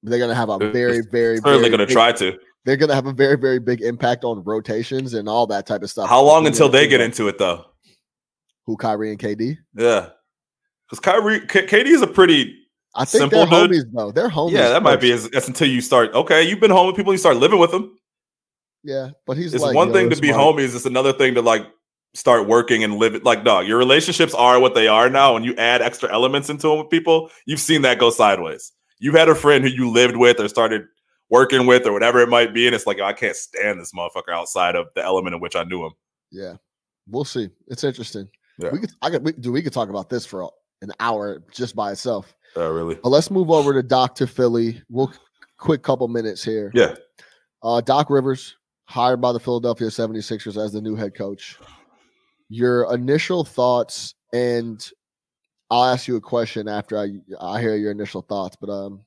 they're going to have a very, very, Certainly going to try to. They're going to have a very, very big impact on rotations and all that type of stuff. How long until they get into it, though? who Kyrie and KD? Yeah, because Kyrie, K- KD is a pretty. I think Simple, they're dude. homies though. They're homies. yeah, that might be. first. As, that's until you start. Okay, you've been home with people. You start living with them. Yeah, but he's It's like, one thing to be my- homies. It's another thing to like start working and live it. Like, dog, your relationships are what they are now, and you add extra elements into them with people. You've seen that go sideways. You've had a friend who you lived with or started working with or whatever it might be, and it's like I can't stand this motherfucker outside of the element in which I knew him. Yeah, we'll see. It's interesting. Yeah. We could, I could, we, do. We could talk about this for an hour just by itself. Uh, really? But let's move over to Doc to Philly. We'll quick couple minutes here. Yeah. Uh, Doc Rivers hired by the Philadelphia 76ers as the new head coach. Your initial thoughts, and I'll ask you a question after I I hear your initial thoughts. But um,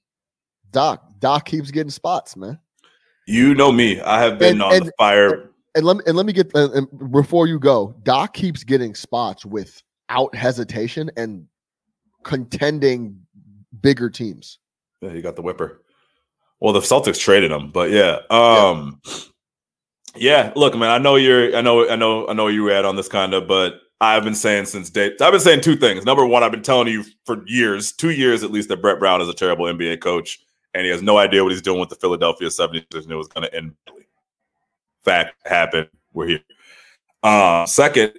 Doc, Doc keeps getting spots, man. You know me. I have been And- on and- the fire. And let me and let me get and before you go, Doc keeps getting spots without hesitation and contending bigger teams. Yeah, you got the whipper. Well, the Celtics traded him, but yeah. Um yeah, look, man, I know you're I know I know I know you were at on this kind of, but I've been saying since day. I've been saying two things. Number one, I've been telling you for years, two years at least, that Brett Brown is a terrible NBA coach, and he has no idea what he's doing with the Philadelphia 76ers, and it was going to end. Fact happened. We're here. Uh, second,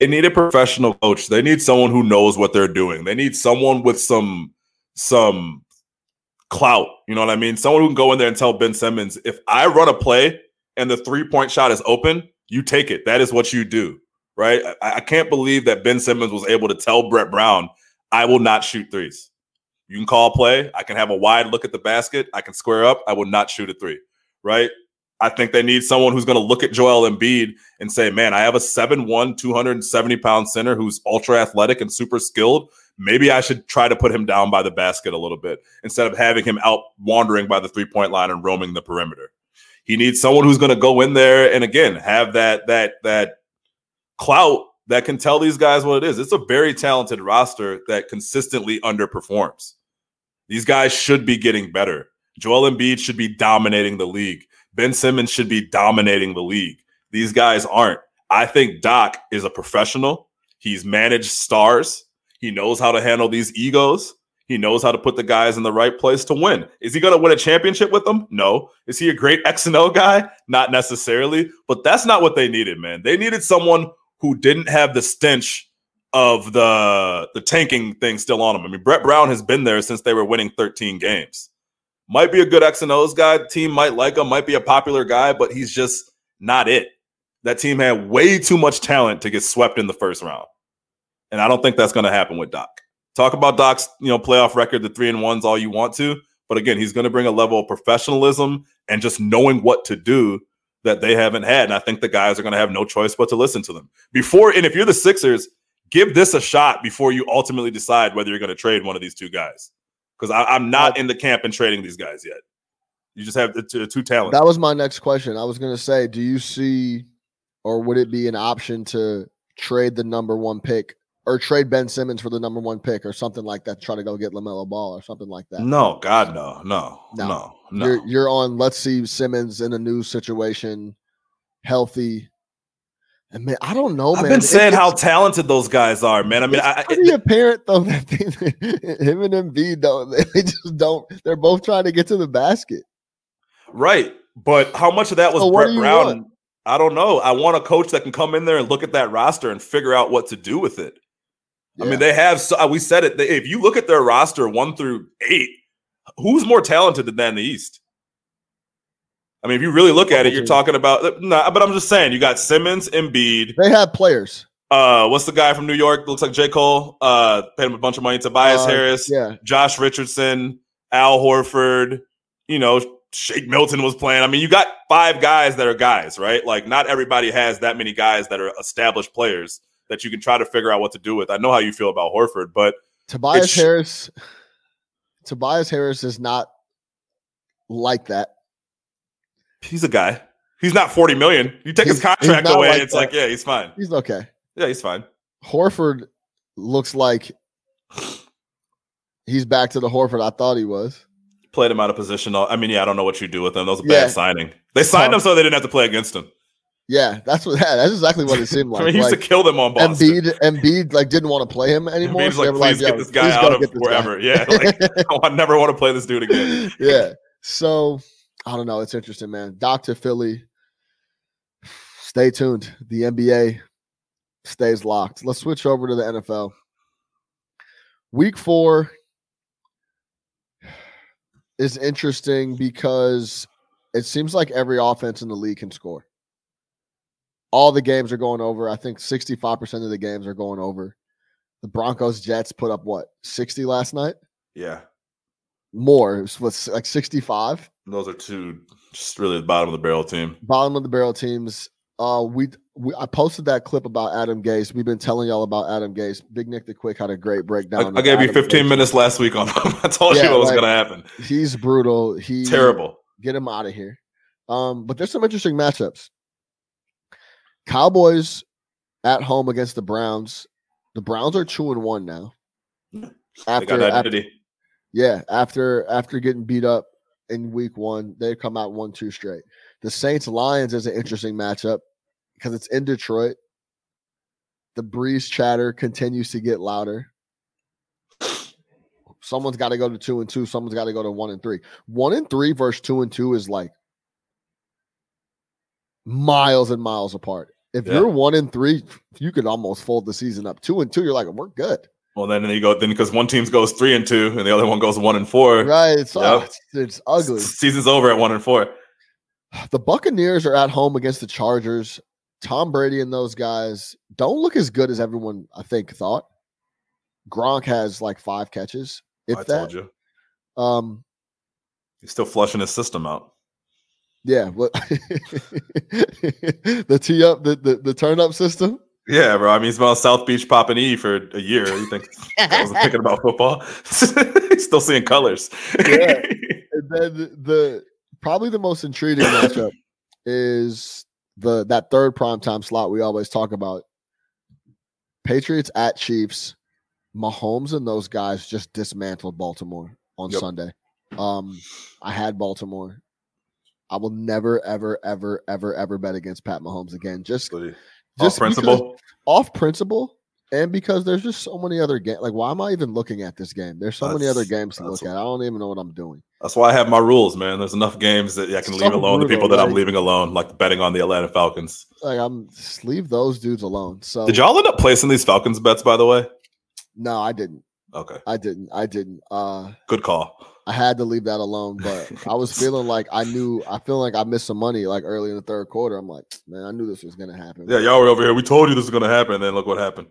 they need a professional coach. They need someone who knows what they're doing. They need someone with some some clout. You know what I mean? Someone who can go in there and tell Ben Simmons, if I run a play and the three point shot is open, you take it. That is what you do. Right. I, I can't believe that Ben Simmons was able to tell Brett Brown, I will not shoot threes. You can call play. I can have a wide look at the basket. I can square up. I will not shoot a three. Right. I think they need someone who's going to look at Joel Embiid and say, man, I have a 7'1, 270 pound center who's ultra athletic and super skilled. Maybe I should try to put him down by the basket a little bit instead of having him out wandering by the three point line and roaming the perimeter. He needs someone who's going to go in there and again have that that that clout that can tell these guys what it is. It's a very talented roster that consistently underperforms. These guys should be getting better. Joel Embiid should be dominating the league. Ben Simmons should be dominating the league. These guys aren't. I think Doc is a professional. He's managed stars. He knows how to handle these egos. He knows how to put the guys in the right place to win. Is he going to win a championship with them? No. Is he a great X and O guy? Not necessarily. But that's not what they needed, man. They needed someone who didn't have the stench of the the tanking thing still on him. I mean, Brett Brown has been there since they were winning 13 games. Might be a good X and O's guy. Team might like him. Might be a popular guy, but he's just not it. That team had way too much talent to get swept in the first round, and I don't think that's going to happen with Doc. Talk about Doc's you know playoff record, the three and ones, all you want to, but again, he's going to bring a level of professionalism and just knowing what to do that they haven't had. And I think the guys are going to have no choice but to listen to them before. And if you're the Sixers, give this a shot before you ultimately decide whether you're going to trade one of these two guys because I'm not uh, in the camp and trading these guys yet. You just have the two, two talents. That was my next question. I was going to say, do you see, or would it be an option to trade the number one pick or trade Ben Simmons for the number one pick or something like that? Try to go get LaMelo Ball or something like that. No, God, no, no, no, no. no. You're, you're on. Let's see Simmons in a new situation, healthy. And man, I don't know, man. I've man. been saying how talented those guys are, man. I mean, it's I, pretty apparent though that they, him and Embiid don't. They just don't. They're both trying to get to the basket. Right. But how much of that was So Brett Brown? want? I don't know. I want a coach that can come in there and look at that roster and figure out what to do with it. I mean, they have. So, we said it. They, if you look at their roster, one through eight, who's more talented than that in the East? I mean, if you really look at it, you're talking about. Nah, but I'm just saying, you got Simmons, Embiid. they have players. Uh, what's the guy from New York? Looks like J. Cole. Uh, paid him a bunch of money. Tobias Uh, Harris. Yeah, Josh Richardson, Al Horford, you know, Shake Milton was playing. I mean, you got five guys that are guys, right? Like, not everybody has that many guys that are established players that you can try to figure out what to do with. I know how you feel about Horford, but Tobias Harris. Tobias Harris is not like that. He's a guy. He's not 40 million. You take his He's- he's contract away, like it's that. like, yeah, he's fine. He's okay. Yeah, he's fine. Horford looks like he's back to the Horford I thought he was. Played him out of position. I mean, yeah, I don't know what you do with him. That was a Yeah. bad signing. They signed him so they didn't have to play against him. Yeah, that's what that's exactly what it seemed I like. mean, he used like to kill them on Boston. Embiid, Embiid like didn't want to play him anymore. Embiid's so they like, please get this guy out of this guy." Yeah, like, I never want to play this dude again. yeah. So I don't know. It's interesting, man. Doctor Philly. Stay tuned. The NBA stays locked. Let's switch over to the NFL. Week four is interesting because it seems like every offense in the league can score. All the games are going over. I think 65% of the games are going over. The Broncos Jets put up what, 60 last night? Yeah, More. It was like 65? those are two just really the bottom of the barrel team. bottom of the barrel teams. Uh, we, we I posted that clip about Adam Gase. We've been telling y'all about Adam Gase. Big Nick the Quick had a great breakdown. I of gave you 15 Gase. minutes last week on him. I told Yeah, you what was like- going to happen. He's brutal. He Terrible. Get him out of here. Um, but there's some interesting matchups. Cowboys at home against the Browns. The Browns are two and one now. After, after. Yeah, after after getting beat up in week one, they come out one two straight. The Saints Lions is an interesting matchup because it's in Detroit. the Brees chatter continues to get louder. Someone's got to go to two and two. Someone's got to go to one and three. One and three versus two and two is like miles and miles apart. If Yeah. you're one and three, you could almost fold the season up. Two and two, you're like, we're good. Well, then you go then because one team goes three and two, and the other one goes one and four. Right. It's, oh, it's, it's ugly. Season's over at one and four. The Buccaneers are at home against the Chargers. Tom Brady and those guys don't look as good as everyone I think thought. Gronk has like five catches. If I that, told you. um, He's still flushing his system out. yeah, what the tee up, the, the the turn up system. Yeah, bro. I mean, he's been on South Beach popping E for a year. You think I wasn't thinking about football? he's still seeing colors. Yeah. And then the probably the most intriguing matchup is the that third primetime slot we always talk about. Patriots at Chiefs. Mahomes and those guys just dismantled Baltimore on Yep. Sunday. Um, I had Baltimore. I will never, ever, ever, ever, ever bet against Pat Mahomes again. Just, Off just because- principle. off principle, and because there's just so many other games. Like, why am I even looking at this game? There's so many other games to look at. I don't even know what I'm doing. That's why I have my rules, man. There's enough games that I can So leave alone. the people that I'm leaving alone, like betting on the Atlanta Falcons. Like, I'm just leave those dudes alone. So, Did y'all end up placing these Falcons bets, by the way? no, I didn't. Okay, I didn't. I didn't. Uh, good call. I had to leave that alone, but I was feeling like I knew. I feel like I missed some money like early in the third quarter. I'm like, man, I knew this was gonna happen. Yeah, y'all were over here. We told you this was going to happen, and then look what happened.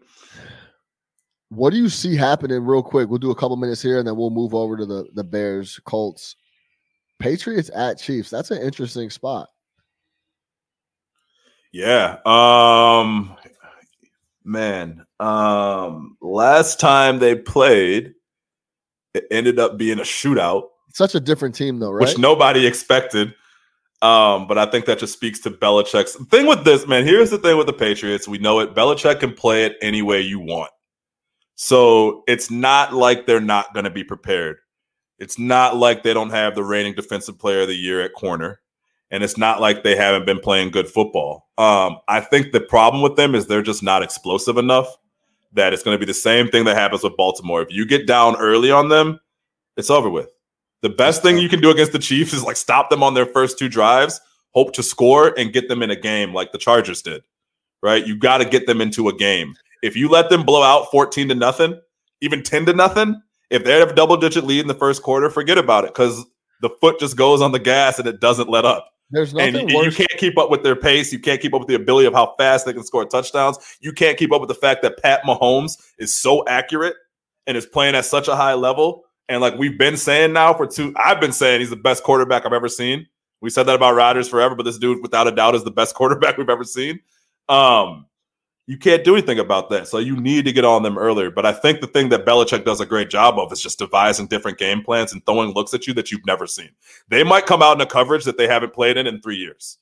What do you see happening real quick? We'll do a couple minutes here and then we'll move over to the the Bears, Colts, Patriots at Chiefs. That's an interesting spot. Yeah. Um man, um last time they played it ended up being a shootout, Such a different team though, right? which nobody expected. Um, but I think that just speaks to Belichick's thing with this, man. Here's the thing with the Patriots. We know it. Belichick can play it any way you want. So it's not like they're not going to be prepared. It's not like they don't have the reigning defensive player of the year at corner. And it's not like they haven't been playing good football. Um, I think the problem with them is they're just not explosive enough that it's going to be the same thing that happens with Baltimore. If you get down early on them, it's over with. The best thing you can do against the Chiefs is like stop them on their first two drives, hope to score, and get them in a game like the Chargers did. Right? You got to get them into a game. If you let them blow out 14 to nothing, even 10 to nothing, if they have a double digit lead in the first quarter, forget about it because the foot just goes on the gas and it doesn't let up. There's And nothing you, you can't keep up with their pace. You can't keep up with the ability of how fast they can score touchdowns. You can't keep up with the fact that Pat Mahomes is so accurate and is playing at such a high level. And like we've been saying now for two, I've been saying he's the best quarterback I've ever seen. We said that about Rodgers forever, but this dude, without a doubt, is the best quarterback we've ever seen. Um, you can't do anything about that. So you need to get on them earlier. But I think the thing that Belichick does a great job of is just devising different game plans and throwing looks at you that you've never seen. They might come out in a coverage that they haven't played in in three years.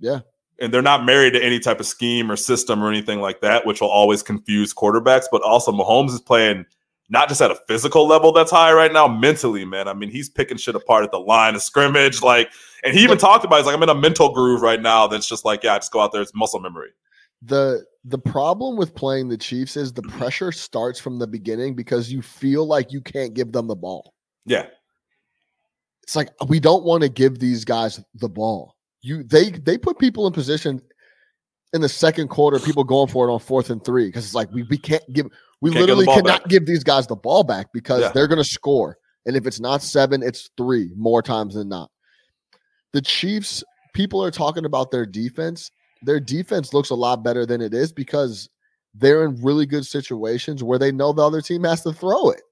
Yeah. And they're not married to any type of scheme or system or anything like that, which will always confuse quarterbacks. But also, Mahomes is playing not just at a physical level that's high right now, mentally, man. I mean, he's picking shit apart at the line of scrimmage. Like, and he even talked about it. He's like, I'm in a mental groove right now that's just like, yeah, just go out there. It's muscle memory. The the problem with playing the Chiefs is the mm-hmm. pressure starts from the beginning because you feel like you can't give them the ball. Yeah. It's like we don't want to give these guys the ball. You they they put people in position in the second quarter, people going for it on fourth and three because it's like we, we can't give we Can't literally ball cannot back. give these guys the ball back because Yeah. they're gonna score. And if it's not seven, it's three more times than not. The Chiefs, people are talking about their defense. Their defense looks a lot better than it is because they're in really good situations where they know the other team has to throw it.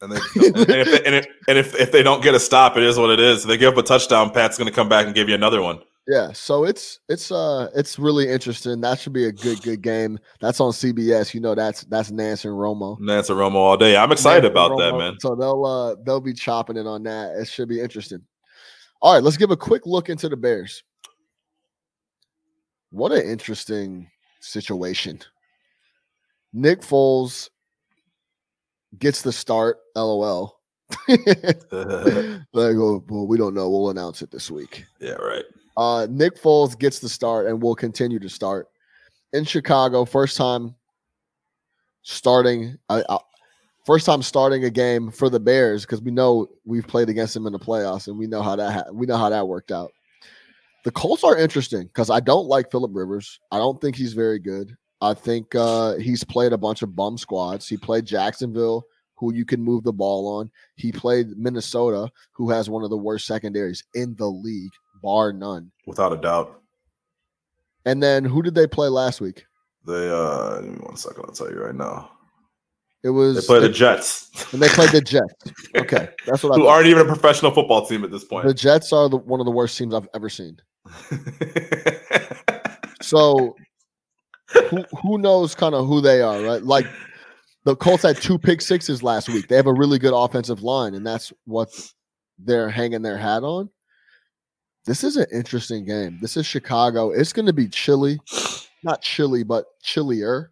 And, they, and, if, they, and, if, and if, if they don't get a stop, it is what it is. If they give up a touchdown, Pat's going to come back and give you another one. Yeah, so it's it's uh it's really interesting. That should be a good good game. That's on CBS. You know that's that's Nantz and Romo. Nantz and Romo all day. I'm excited Nantz about that, man. So they'll uh they'll be chopping it on that. It should be interesting. All right, let's give a quick look into the Bears. What an interesting situation. Nick Foles gets the start. LOL. like, oh, well, we don't know. We'll announce it this week. yeah, right. Uh, Nick Foles gets the start and will continue to start in Chicago. First time starting. I, I, first time starting a game for the Bears because we know we've played against them in the playoffs and we know how that ha- we know how that worked out. The Colts are interesting because I don't like Philip Rivers. I don't think he's very good. I think uh, he's played a bunch of bum squads. He played Jacksonville, who you can move the ball on. He played Minnesota, who has one of the worst secondaries in the league, bar none. Without a doubt. And then who did they play last week? They uh give me one second, I'll tell you right now. It was They play the Jets. and they played the Jets. Okay, that's what I Who aren't even a professional football team at this point. The. Jets are the, one of the worst teams I've ever seen. So who who knows kind of who they are, right? Like the Colts had two pick sixes last week. They have a really good offensive line, and that's what they're hanging their hat on. This is an interesting game. This is Chicago. It's going to be chilly, not chilly, but chillier.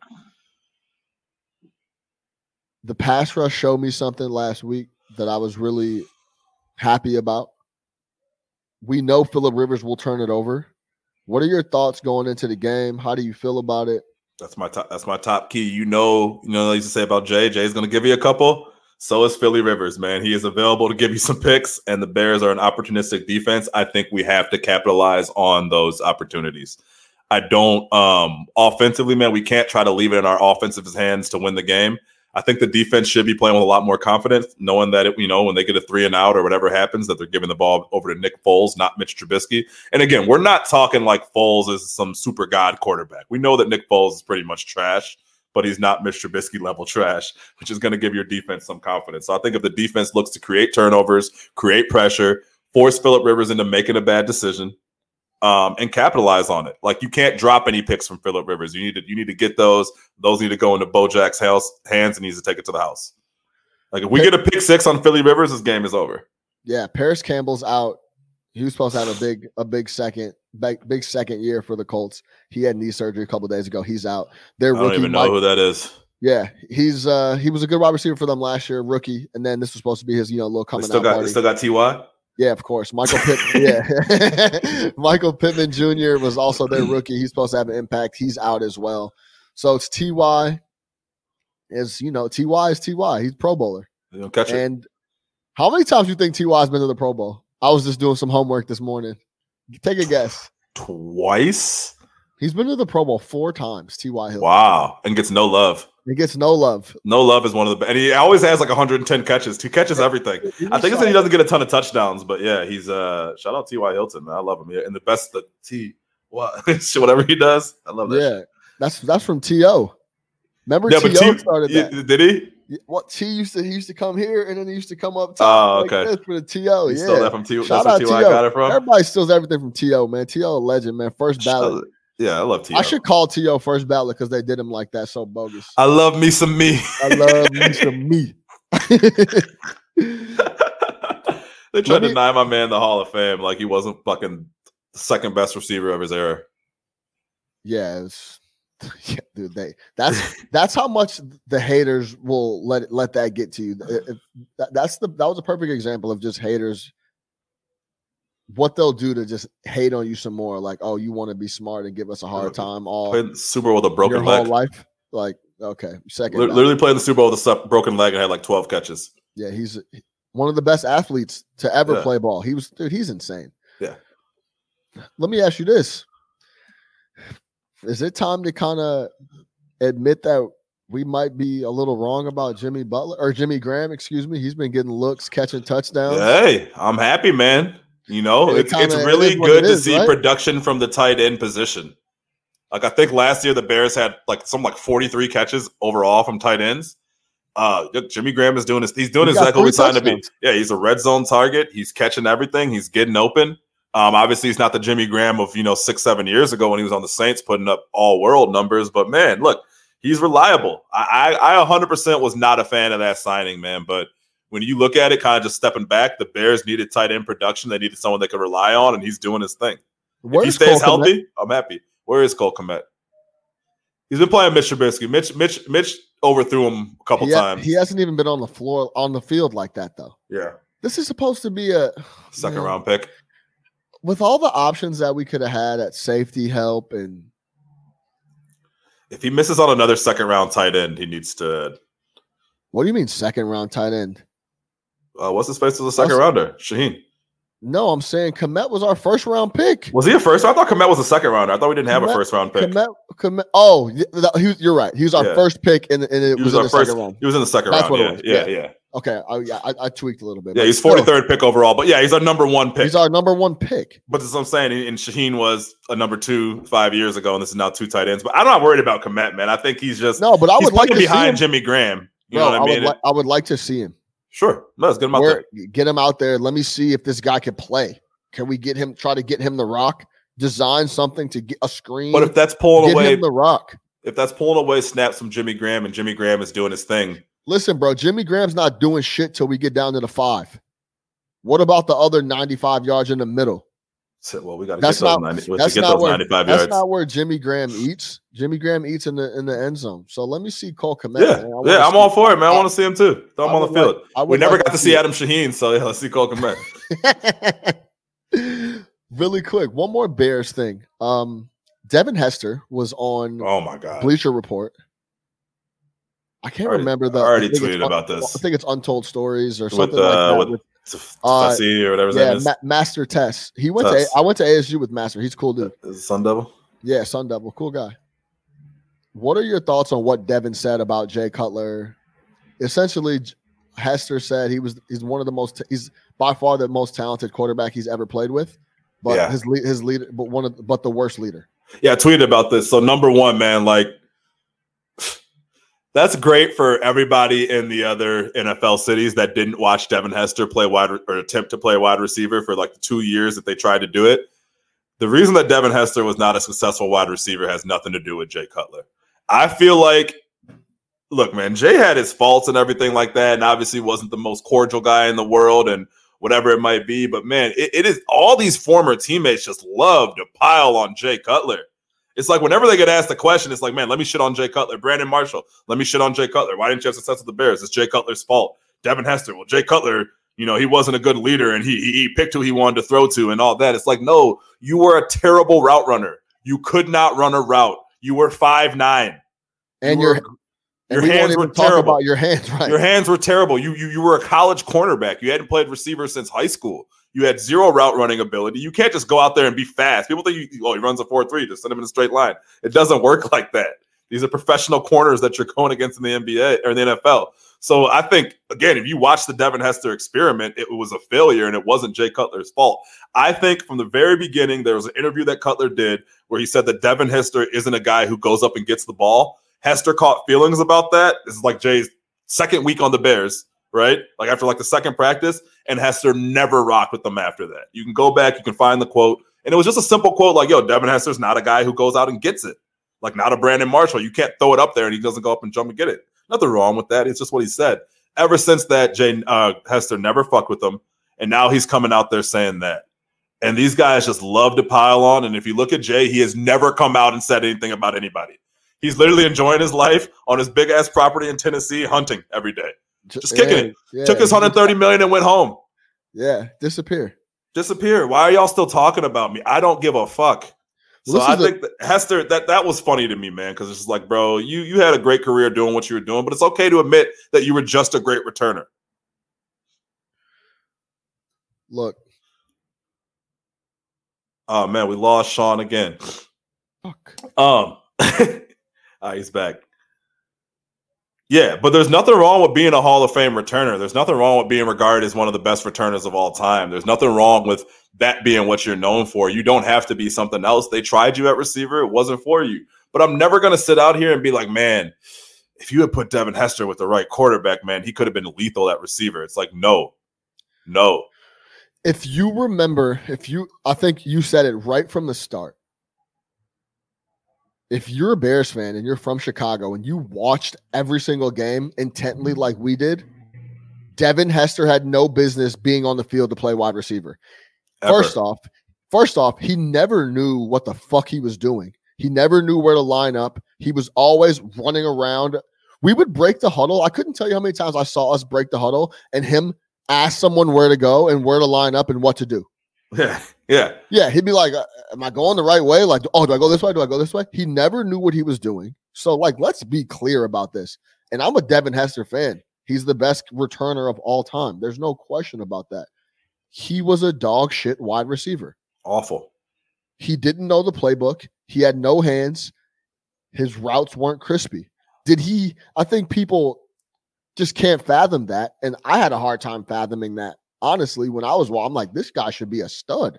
The pass rush showed me something last week that I was really happy about. We know Philip Rivers will turn it over. What are your thoughts going into the game? How do you feel about it? That's my top. That's my top key. You know, you know, I used to say about Jay. Jay's going to give you a couple. So is Philly Rivers, man. He is available to give you some picks, and the Bears are an opportunistic defense. I think we have to capitalize on those opportunities. I don't um offensively, man. We can't try to leave it in our offensive hands to win the game. I think the defense should be playing with a lot more confidence, knowing that it, you know when they get a three and out or whatever happens, that they're giving the ball over to Nick Foles, not Mitch Trubisky. And again, we're not talking like Foles is some super god quarterback. We know that Nick Foles is pretty much trash, but he's not Mitch Trubisky level trash, which is going to give your defense some confidence. So I think if the defense looks to create turnovers, create pressure, force Philip Rivers into making a bad decision, um, and capitalize on it. Like you can't drop any picks from Philip Rivers. You need to you need to get those. Those need to go into Bojack's house hands and needs to take it to the house. Like if we get a pick six on Philly Rivers, this game is over. Yeah, Parris Campbell's out. He was supposed to have a big, a big second, big, big second year for the Colts. He had knee surgery a couple days ago. He's out. Their I don't rookie, even know Mike- who that is. yeah, he's uh he was a good wide receiver for them last year, rookie, and then this was supposed to be his you know little They coming still out got party. they still got Ty. Yeah, of course. Michael Pittman. yeah. Michael Pittman Jr. was also their rookie. He's supposed to have an impact. He's out as well. So it's TY is, you know, TY is TY. He's Pro Bowler. You don't catch it. And how many times do you think TY's been to the Pro Bowl? I was just doing some homework this morning. Take a guess. Twice. He's been to the Pro Bowl four times, TY Hill. Wow, and gets no love. He gets no love. No love is one of the and he always has like 110 catches. He catches everything. I think it's that he doesn't get a ton of touchdowns, but yeah, he's uh shout out T.Y. Hilton, man. I love him. Yeah, and the best the T what whatever he does. I love that. Yeah. shit. That's that's from T.O. Remember Yeah, T.O. T, started yeah, that. did he? What T used to he used to come here and then he used to come up top Oh, like okay. this for the TO. He Yeah. stole that from T. Shout where out T.Y. T.O. got it from. Everybody steals everything from TO, man. TO a legend, man. First ballot. Yeah, I love T. I should call TO first ballot because they did him like that so bogus. I love me some me. I love me some me. they tried to deny my man the Hall of Fame like he wasn't fucking the second best receiver of his era. yeah, it's, yeah, dude. They that's that's how much the haters will let let that get to you. If- if- that- that's the that was a perfect example of just haters. What they'll do to just hate on you some more, like, oh, you want to be smart and give us a hard time all Played Super Bowl with a broken your whole leg. life. Like, okay, second. Lit- Literally played the Super Bowl with a broken leg and had like 12 catches. Yeah, he's one of the best athletes to ever Yeah. play ball. He was, dude, he's insane. Yeah. Let me ask you this: Is it time to kind of admit that we might be a little wrong about Jimmy Butler or Jimmy Graham? Excuse me. He's been getting looks, catching touchdowns. Hey, I'm happy, man. You know, It it's, really good to is, see right? production from the tight end position. Like I think last year the Bears had like some like 43 catches overall from tight ends. Uh Jimmy Graham is doing this. He's doing He exactly what we signed to be. Yeah, he's a red zone target. He's catching everything. He's getting open. Um, obviously, he's not the Jimmy Graham of you know six, seven years ago when he was on the Saints putting up all world numbers. But man, look, he's reliable. I, I, I 100% was not a fan of that signing, man. But when you look at it, kind of just stepping back, the Bears needed tight end production. They needed someone they could rely on, and he's doing his thing. if he stays Cole healthy, I'm happy. Where is Cole Kmet? He's been playing Mitch Trubisky. Mitch, Mitch, Mitch overthrew him a couple He, ha- times. he hasn't even been on the floor on the field like that though. yeah, This is supposed to be a second man, round pick. with all the options that we could have had at safety help and If he misses on another second round tight end, he needs to. What do you mean second round tight end? Uh, what's his face as a second That's- rounder? Shaheen. No, I'm saying Kmet was our first round pick. Was he a first? I thought Kmet was a second rounder. I thought we didn't have a first round pick. Kmet, Kmet, oh, he you're right. He was our Yeah. first pick, and, and it He was, was in the first. second round. He was in the second That's round. what it Yeah, was. yeah, Yeah. yeah, Okay, I, I, I tweaked a little bit. yeah. He's still, forty third pick overall, but yeah, he's our number one pick. He's our number one pick. But this is what I'm saying. And Shaheen was a number two five years ago, and this is now two tight ends. But I'm not worried about Kmet, man. I think he's just No, but I would like to behind him. Jimmy Graham. You Bro, know what I would li- I would like to see him. Sure, let's get him out Where, there. get him out there. Let me see if this guy can play. Can we get him? Try to get him the rock. Design something to get a screen. But if that's pulling get away, him the rock. if that's pulling away snaps from Jimmy Graham, and Jimmy Graham is doing his thing, Listen, bro, Jimmy Graham's not doing shit till we get down to the five. What about the other 95 yards in the middle? So, well, we got to get That's those, not- 90, That's get not those where 95 that's yards. not where Jimmy Graham eats. Jimmy Graham eats in the in the end zone. So let me see Cole Kmet. yeah, man. yeah I'm all for it, man. I I- want to see him too. Throw him on the would like- field. We never like got to see. Adam Shaheen, so yeah, let's see Cole Kmet. really quick, one more Bears thing. Um, Devin Hester was on Oh my god, Bleacher Report. I can't Already- remember the. I already it's tweeted about this. I think it's Untold Stories or With, something uh, like that. with- with- uh, or whatever yeah. Ma- Master Tess. He went Tess. to. I went to ASU with Master. He's cool dude. Is it Sun Devil? Yeah, Sun Devil, cool guy. What are your thoughts on what Devin said about Jay Cutler? Essentially, Hester said he was he's one of the most he's by far the most talented quarterback he's ever played with, but Yeah. his lead his leader, but one of the- but the worst leader. Yeah, I tweeted about this. So number one, man, like that's great for everybody in the other NFL cities that didn't watch Devin Hester play wide re- or attempt to play wide receiver for like two years that they tried to do it. The reason that Devin Hester was not a successful wide receiver has nothing to do with Jay Cutler. I feel like, look, man, Jay had his faults and everything like that, and obviously wasn't the most cordial guy in the world and whatever it might be. But man, it, it is all these former teammates just love to pile on Jay Cutler. It's like whenever they get asked a question, it's like, man, let me shit on Jay Cutler. Brandon Marshall, let me shit on Jay Cutler. Why didn't you have success with the Bears? It's Jay Cutler's fault. Devin Hester, well, Jay Cutler, you know, he wasn't a good leader and he, he he picked who he wanted to throw to and all that. It's like, no, you were a terrible route runner. You could not run a route. You were five nine. And You your your we hands were terrible. about your hands, right? Your hands were terrible. You, you you were a college cornerback. You hadn't played receiver since high school. You had zero route running ability. You can't just go out there and be fast. People think oh he runs a four three. Just send him in a straight line. It doesn't work like that. These are professional corners that you're going against in the NBA or in the NFL. So I think again, if you watch the Devin Hester experiment, it was a failure and it wasn't Jay Cutler's fault. I think from the very beginning there was an interview that Cutler did where he said that Devin Hester isn't a guy who goes up and gets the ball. Hester caught feelings about that. This is like Jay's second week on the Bears, right? Like after like the second practice, and Hester never rocked with them after that. You can go back, you can find the quote, and it was just a simple quote like, "Yo, Devin Hester's not a guy who goes out and gets it, like not a Brandon Marshall. You can't throw it up there and he doesn't go up and jump and get it. Nothing wrong with that. It's just what he said. Ever since that, Jay uh, Hester never fucked with them, and now he's coming out there saying that. And these guys just love to pile on. And if you look at Jay, he has never come out and said anything about anybody. He's literally enjoying his life on his big ass property in Tennessee, hunting every day. Just kicking it. Yeah, Took his 130 million and went home. Yeah, disappear. Disappear. Why are y'all still talking about me? I don't give a fuck. So Well, I the- think that Hester, that that was funny to me, man, because it's like, bro, you you had a great career doing what you were doing, but it's okay to admit that you were just a great returner. Look, Oh man, we lost Sean again. fuck. Um, ah, he's back. Yeah, but there's nothing wrong with being a Hall of Fame returner. There's nothing wrong with being regarded as one of the best returners of all time. There's nothing wrong with that being what you're known for. You don't have to be something else. They tried you at receiver, it wasn't for you. But I'm never going to sit out here and be like, man, if you had put Devin Hester with the right quarterback, man, he could have been lethal at receiver. It's like, no, no. if you remember, if you, I think you said it right from the start. If you're a Bears fan and you're from Chicago and you watched every single game intently like we did, Devin Hester had no business being on the field to play wide receiver. Ever. First off, first off, he never knew what the fuck he was doing. He never knew where to line up. He was always running around. We would break the huddle. I couldn't tell you how many times I saw us break the huddle and him ask someone where to go and where to line up and what to do. Yeah, yeah. Yeah, he'd be like, uh, "Am I going the right way? Like, oh, do I go this way? Do I go this way?" He never knew what he was doing. So, like, let's be clear about this. And I'm a Devin Hester fan. He's the best returner of all time. There's no question about that. He was a dog shit wide receiver. Awful. He didn't know the playbook. He had no hands. His routes weren't crispy. Did he? I think people just can't fathom that. And I had a hard time fathoming that. Honestly, when I was, well, I'm like, this guy should be a stud.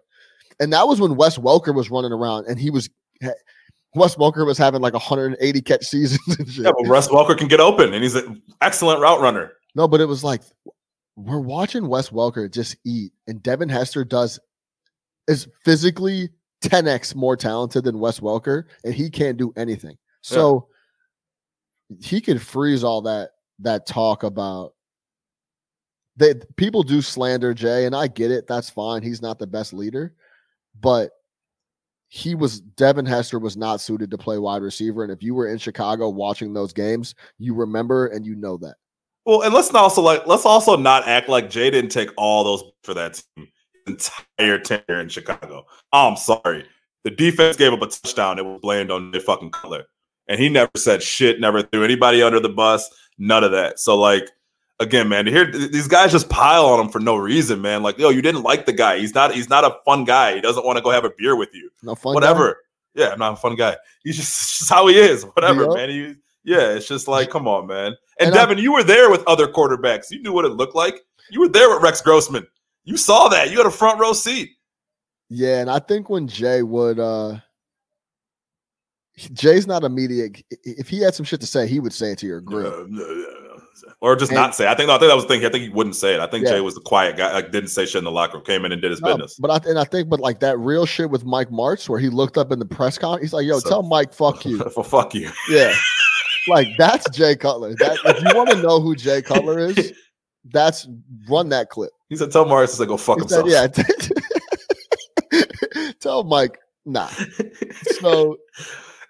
And that was when Wes Welker was running around and he was, Wes Welker was having like 180 catch seasons and shit. Yeah, but Russ Welker can get open and he's an excellent route runner. No, but it was like, we're watching Wes Welker just eat, and Devin Hester does is physically 10x more talented than Wes Welker, and he can't do anything. So he could freeze all that that talk about they people do slander Jay, and I get it. That's fine. He's not the best leader, but he was Devin Hester was not suited to play wide receiver. And if you were in Chicago watching those games, you remember and you know that. Well, and let's also like let's also not act like Jay didn't take all those for that team entire tenure in Chicago. I'm sorry. The defense gave up a touchdown. It was blamed on the fucking Cutler. And he never said shit, never threw anybody under the bus, none of that. So, like, again, man, to hear these guys just pile on him for no reason, man. Like, yo, you didn't like the guy. He's not, he's not a fun guy. He doesn't want to go have a beer with you. No fun. Whatever. Yeah, I'm not a fun guy. He's just, just how he is. Whatever, Yeah. man. He, yeah, it's just like, come on, man. And, And I- Devin, you were there with other quarterbacks. You knew what it looked like. You were there with Rex Grossman. You saw that. You had a front row seat. Yeah, and I think when Jay would uh Jay's not immediate. If he had some shit to say, he would say it to your grill. Or just And- not say. I think I think that was the thing. I think he wouldn't say it. I think Yeah. Jay was the quiet guy. Like didn't say shit in the locker room. Came in and did his No, business. but I and I think, but like that real shit with Mike Martz, where he looked up in the press conference, he's like, "Yo, So- tell Mike, fuck you." well, fuck you. Yeah, like that's Jay Cutler. That if you want to know who Jay Cutler is, that's run that clip. He said, "Tell Morris to go fuck He said, himself." yeah, tell Mike, nah. So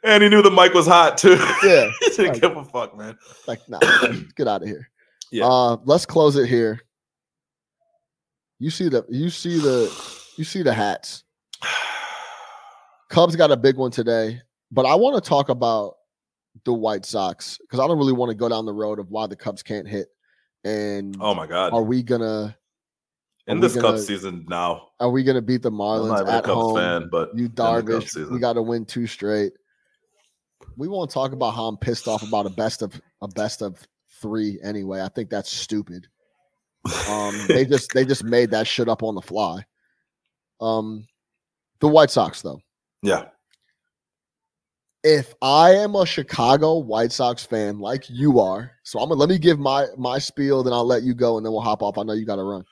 and he knew the mic was hot too. yeah, he didn't Like- give a fuck, man. like nah, get out of here. Yeah. Uh, let's close it here. You see the you see the you see the hats. Cubs got a big one today, but I want to talk about the White Sox because I don't really want to go down the road of why the Cubs can't hit. And Oh my god! are we gonna in this gonna- Cubs season now, are we gonna beat the I'm Marlins not a at Cubs home? fan, but You in the Cubs Darvish, we got to win two straight. We won't talk about how I'm pissed off about a best of a best of three anyway. I think that's stupid. Um, they just they just made that shit up on the fly. Um, the White Sox though. yeah, If I am a Chicago White Sox fan like you are, so I'm gonna let me give my my spiel, then I'll let you go, and then we'll hop off. I know you got to run.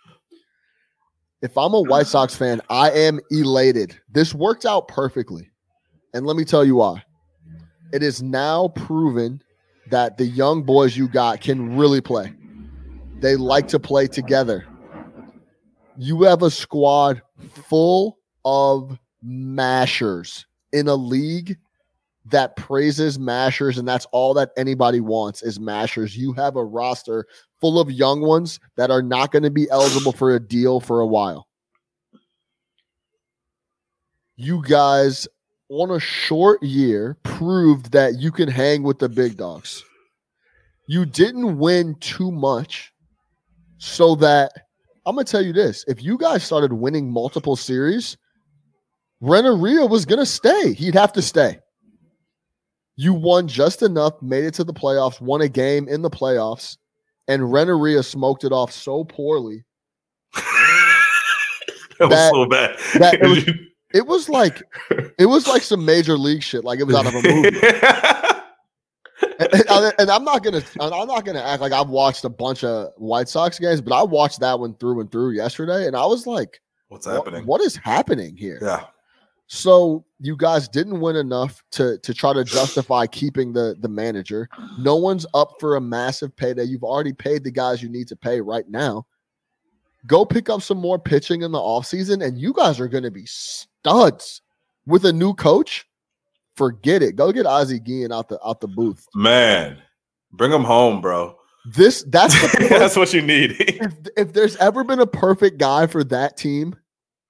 If I'm a White Sox fan, I am elated. This worked out perfectly, and let me tell you why. It is now proven that the young boys you got can really play. They like to play together. You have a squad full of mashers in a league that praises mashers, and that's all that anybody wants is mashers. You have a roster full of young ones that are not going to be eligible for a deal for a while. You guys on a short year proved that you can hang with the big dogs. You didn't win too much, so that I'm gonna tell you this: if you guys started winning multiple series, Renteria was gonna stay. He'd have to stay. You won just enough, made it to the playoffs, won a game in the playoffs, and Renteria smoked it off so poorly. That was so bad. that- it was- like it was like some major league shit, like it was out of a movie. and, and- I'm not gonna I'm not gonna act like I've watched a bunch of White Sox games, but I watched that one through and through yesterday, and I was like, What's happening? what is happening here? Yeah, So you guys didn't win enough to to try to justify keeping the the manager. No one's up for a massive payday. You've already paid the guys you need to pay right now. Go pick up some more pitching in the offseason and you guys are going to be studs with a new coach. Forget it. Go get Ozzie Guillen out the out the booth. man, bring him home, bro. This that's That's what you need. if, if there's ever been a perfect guy for that team,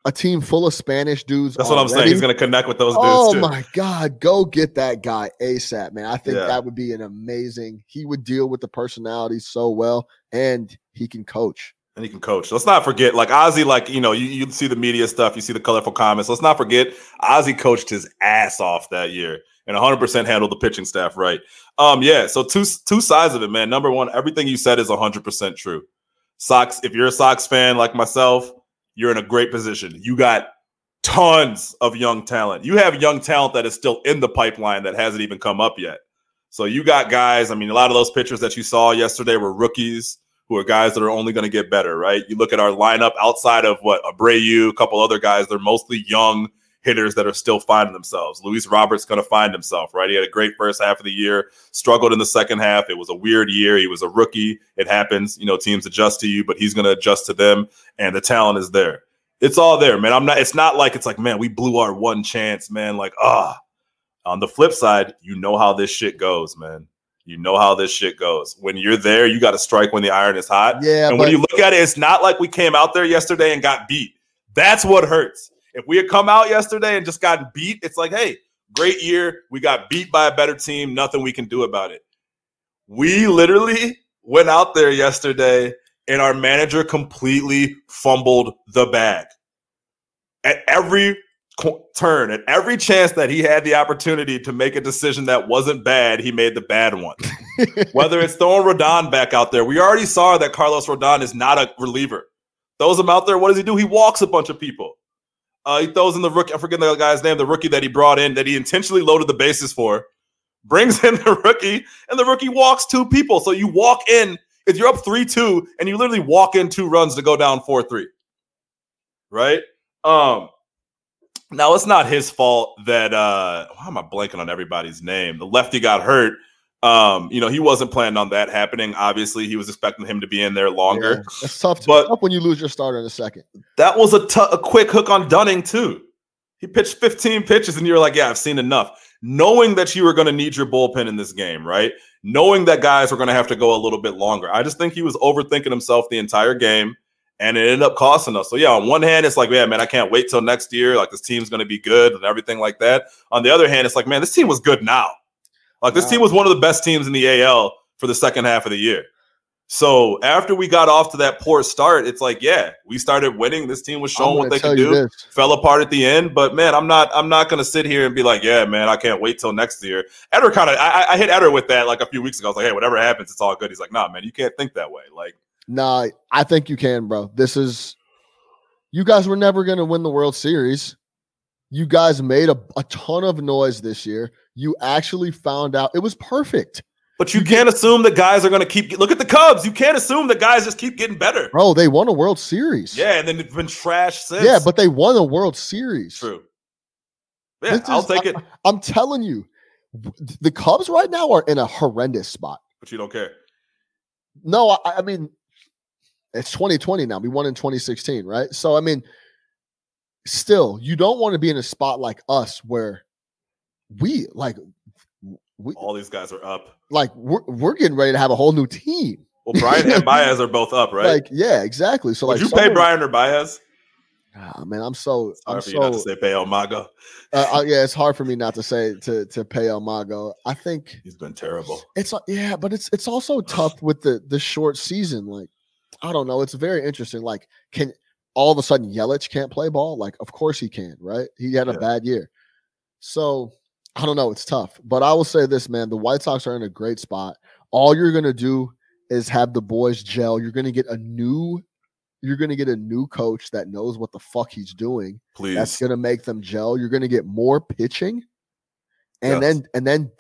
a team full of Spanish dudes. That's what I'm saying. He's to connect with those dudes Oh my God, go get that guy ASAP, man. I think Yeah. that would be an amazing. He would deal with the personalities so well, and he can coach. And he can coach. Let's not forget, like Ozzie, like you know, you, you see the media stuff, you see the colorful comments. Let's not forget, Ozzie coached his ass off that year and 100 percent handled the pitching staff right. Um, yeah. So two two sides of it, man. Number one, everything you said is 100 percent true. Sox, if you're a Sox fan like myself, you're in a great position. You got tons of young talent. You have young talent that is still in the pipeline that hasn't even come up yet. So you got guys. I mean, a lot of those pitchers that you saw yesterday were rookies who are guys that are only going to get better, right? You look at our lineup outside of what Abreu, a couple other guys, they're mostly young hitters that are still finding themselves. Luis Robert's going to find himself, right? He had a great first half of the year, struggled in the second half. It was a weird year. He was a rookie. It happens. You know, teams adjust to you, but he's going to adjust to them, and the talent is there. It's all there, man. I'm not. It's not like it's like, man, we blew our one chance, man. Like, ah. On the flip side, you know how this shit goes, man. You know how this shit goes. When you're there, you got to strike when the iron is hot. Yeah, and but when you look at it, it's not like we came out there yesterday and got beat. That's what hurts. If we had come out yesterday and just gotten beat, it's like, hey, great year. We got beat by a better team. Nothing we can do about it. We literally went out there yesterday and our manager completely fumbled the bag. At every turn, at every chance that he had the opportunity to make a decision that wasn't bad, he made the bad one. Whether it's throwing Rodon back out there, we already saw that Carlos Rodon is not a reliever. Throws him out there. What does he do? He walks a bunch of people. Uh, he throws in the rookie. I forget the guy's name. The rookie that he brought in, that he intentionally loaded the bases for, brings in the rookie, and the rookie walks two people. So you walk in if you're up three two, and you literally walk in two runs to go down four three. Right. Um. Now it's not his fault that uh why am I blanking on everybody's name? The lefty got hurt. Um, you know, he wasn't planning on that happening. Obviously, he was expecting him to be in there longer. Yeah, it's tough. To, But- tough when you lose your starter in a second. That was a a quick hook on Dunning too. He pitched 15 pitches, and you were like, "Yeah, I've seen enough." Knowing that you were going to need your bullpen in this game, right? Knowing that guys were going to have to go a little bit longer. I just think he was overthinking himself the entire game, and it ended up costing us. So yeah, on one hand, it's like, yeah, man, I can't wait till next year. Like this team's going to be good and everything like that. On the other hand, it's like, man, this team was good now. Like this Wow. team was one of the best teams in the AL for the second half of the year. So after we got off to that poor start, it's like, yeah, we started winning. This team was showing what they could do. this. Fell apart at the end, but man, I'm not. I'm not gonna sit here and be like, yeah, man, I can't wait till next year. Eder kind of, I, I hit Eder with that like a few weeks ago. I was like, hey, whatever happens, it's all good. He's like, nah, man, you can't think that way. Like, Nah, I think you can, bro. This is you guys were never gonna win the World Series. You guys made a, a ton of noise this year. You actually found out it was perfect. but you can't assume that guys are gonna keep. Look at the Cubs. You can't assume that guys just keep getting better. Bro, they won a World Series. Yeah, and then it's been trash since. Yeah, but they won a World Series. true. Yeah, This I'll is- take it. I'm telling you, the Cubs right now are in a horrendous spot. But you don't care. No, I, I mean, it's 2020 now. We won in 2016, right? So, I mean, still, you don't want to be in a spot like us where we like we All these guys are up. like we're, we're getting ready to have a whole new team. Well, Bryant and Baez are both up, right? Like, yeah, exactly. So, Would like, you pay Bryant or Baez? Ah, man, I'm so Sorry I'm for you not to say pay El Mago. uh, uh, yeah. It's hard for me not to say to to pay El Mago. I think He's been terrible. It's yeah, but it's it's also tough with the the short season. Like, I don't know. It's very interesting. Like, can all of a sudden Yelich can't play ball? Like, of course he can, right? He had a Yeah. bad year. So I don't know. It's tough. But I will say this, man, the White Sox are in a great spot. All you're gonna do is have the boys gel. You're gonna get a new you're gonna get a new coach that knows what the fuck he's doing. Please. That's gonna make them gel. You're gonna get more pitching, and Yes. then and then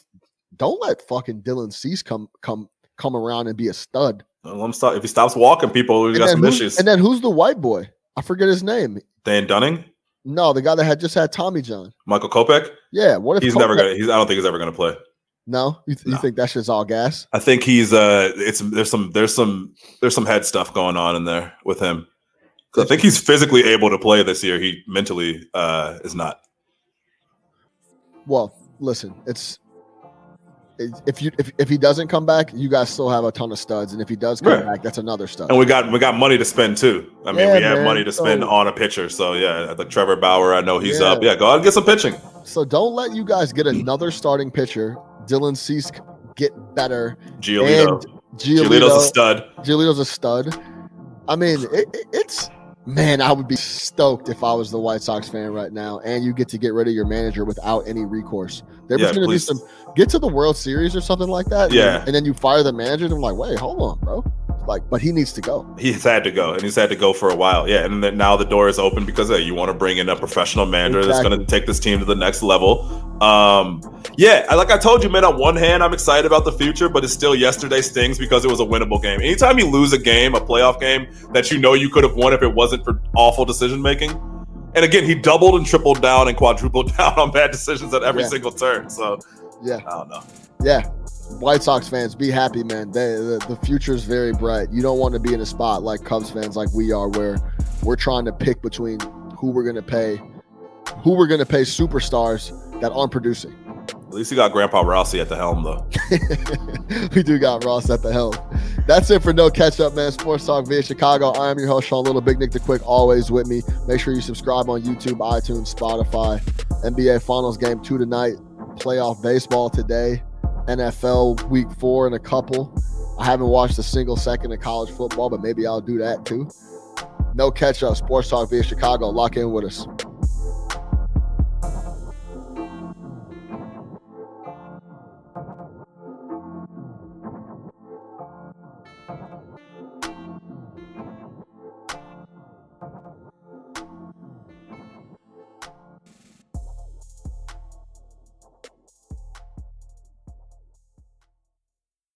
don't let fucking Dylan Cease come come come around and be a stud. Let him stop. If he stops walking people, And got some issues. and then who's the white boy? I forget his name. Dane Dunning, No, the guy that had just had Tommy John. Michael Kopech. Yeah, what if He's never gonna. He's. I don't think he's ever gonna play. No, you, th- you think that shit's all gas? I think he's. Uh, it's there's some there's some there's some head stuff going on in there with him. I think he's physically able to play this year. He mentally uh is not. Well, listen, it's if you if, if he doesn't come back, you guys still have a ton of studs, and if he does come Right. back, that's another stud. And we got we got money to spend too. I mean, Yeah, we have man. money to spend So- on a pitcher. So yeah, like Trevor Bauer, I know he's Yeah. up. Yeah, go out and get some pitching. So don't let you guys get another starting pitcher. Dylan Cease get better. Giolito. And Giolito's a stud. Giolito's a stud. I mean, it, it- it's man, I would be stoked if I was the White Sox fan right now, and you get to get rid of your manager without any recourse. There was Yeah, going to be some get to the World Series or something like that. Yeah. then- and then you fire the manager. And I'm like, wait, hold on, bro. Like, but he needs to go. He's had to go, and he's had to go for a while. Yeah, and then now the door is open because hey, you want to bring in a professional manager that's going to take this team to the next level. Um, yeah, like I told you, man. On one hand, I'm excited about the future, but it's still yesterday stings because it was a winnable game. Anytime you lose a game, a playoff game that you know you could have won if it wasn't for awful decision making. And again, he doubled and tripled down and quadrupled down on bad decisions at every Yeah. single turn. So Yeah. I don't know. Yeah. White Sox fans, be happy, man. They, the, the future is very bright. You don't want to be in a spot like Cubs fans, like we are, where we're trying to pick between who we're going to pay, who we're going to pay superstars that aren't producing. At least you got Grandpa Rossy at the helm, though. we do got Ross at the helm. That's it for No Catch Up, man. Sports Talk via Chicago. I am your host, Sean Little, Big Nick the Quick, always with me. Make sure you subscribe on YouTube, iTunes, Spotify. NBA Finals Game 2 tonight. Playoff baseball today. NFL Week 4 in a couple. I haven't watched a single second of college football, but maybe I'll do that too. No Catch Up, Sports Talk via Chicago. Lock in with us.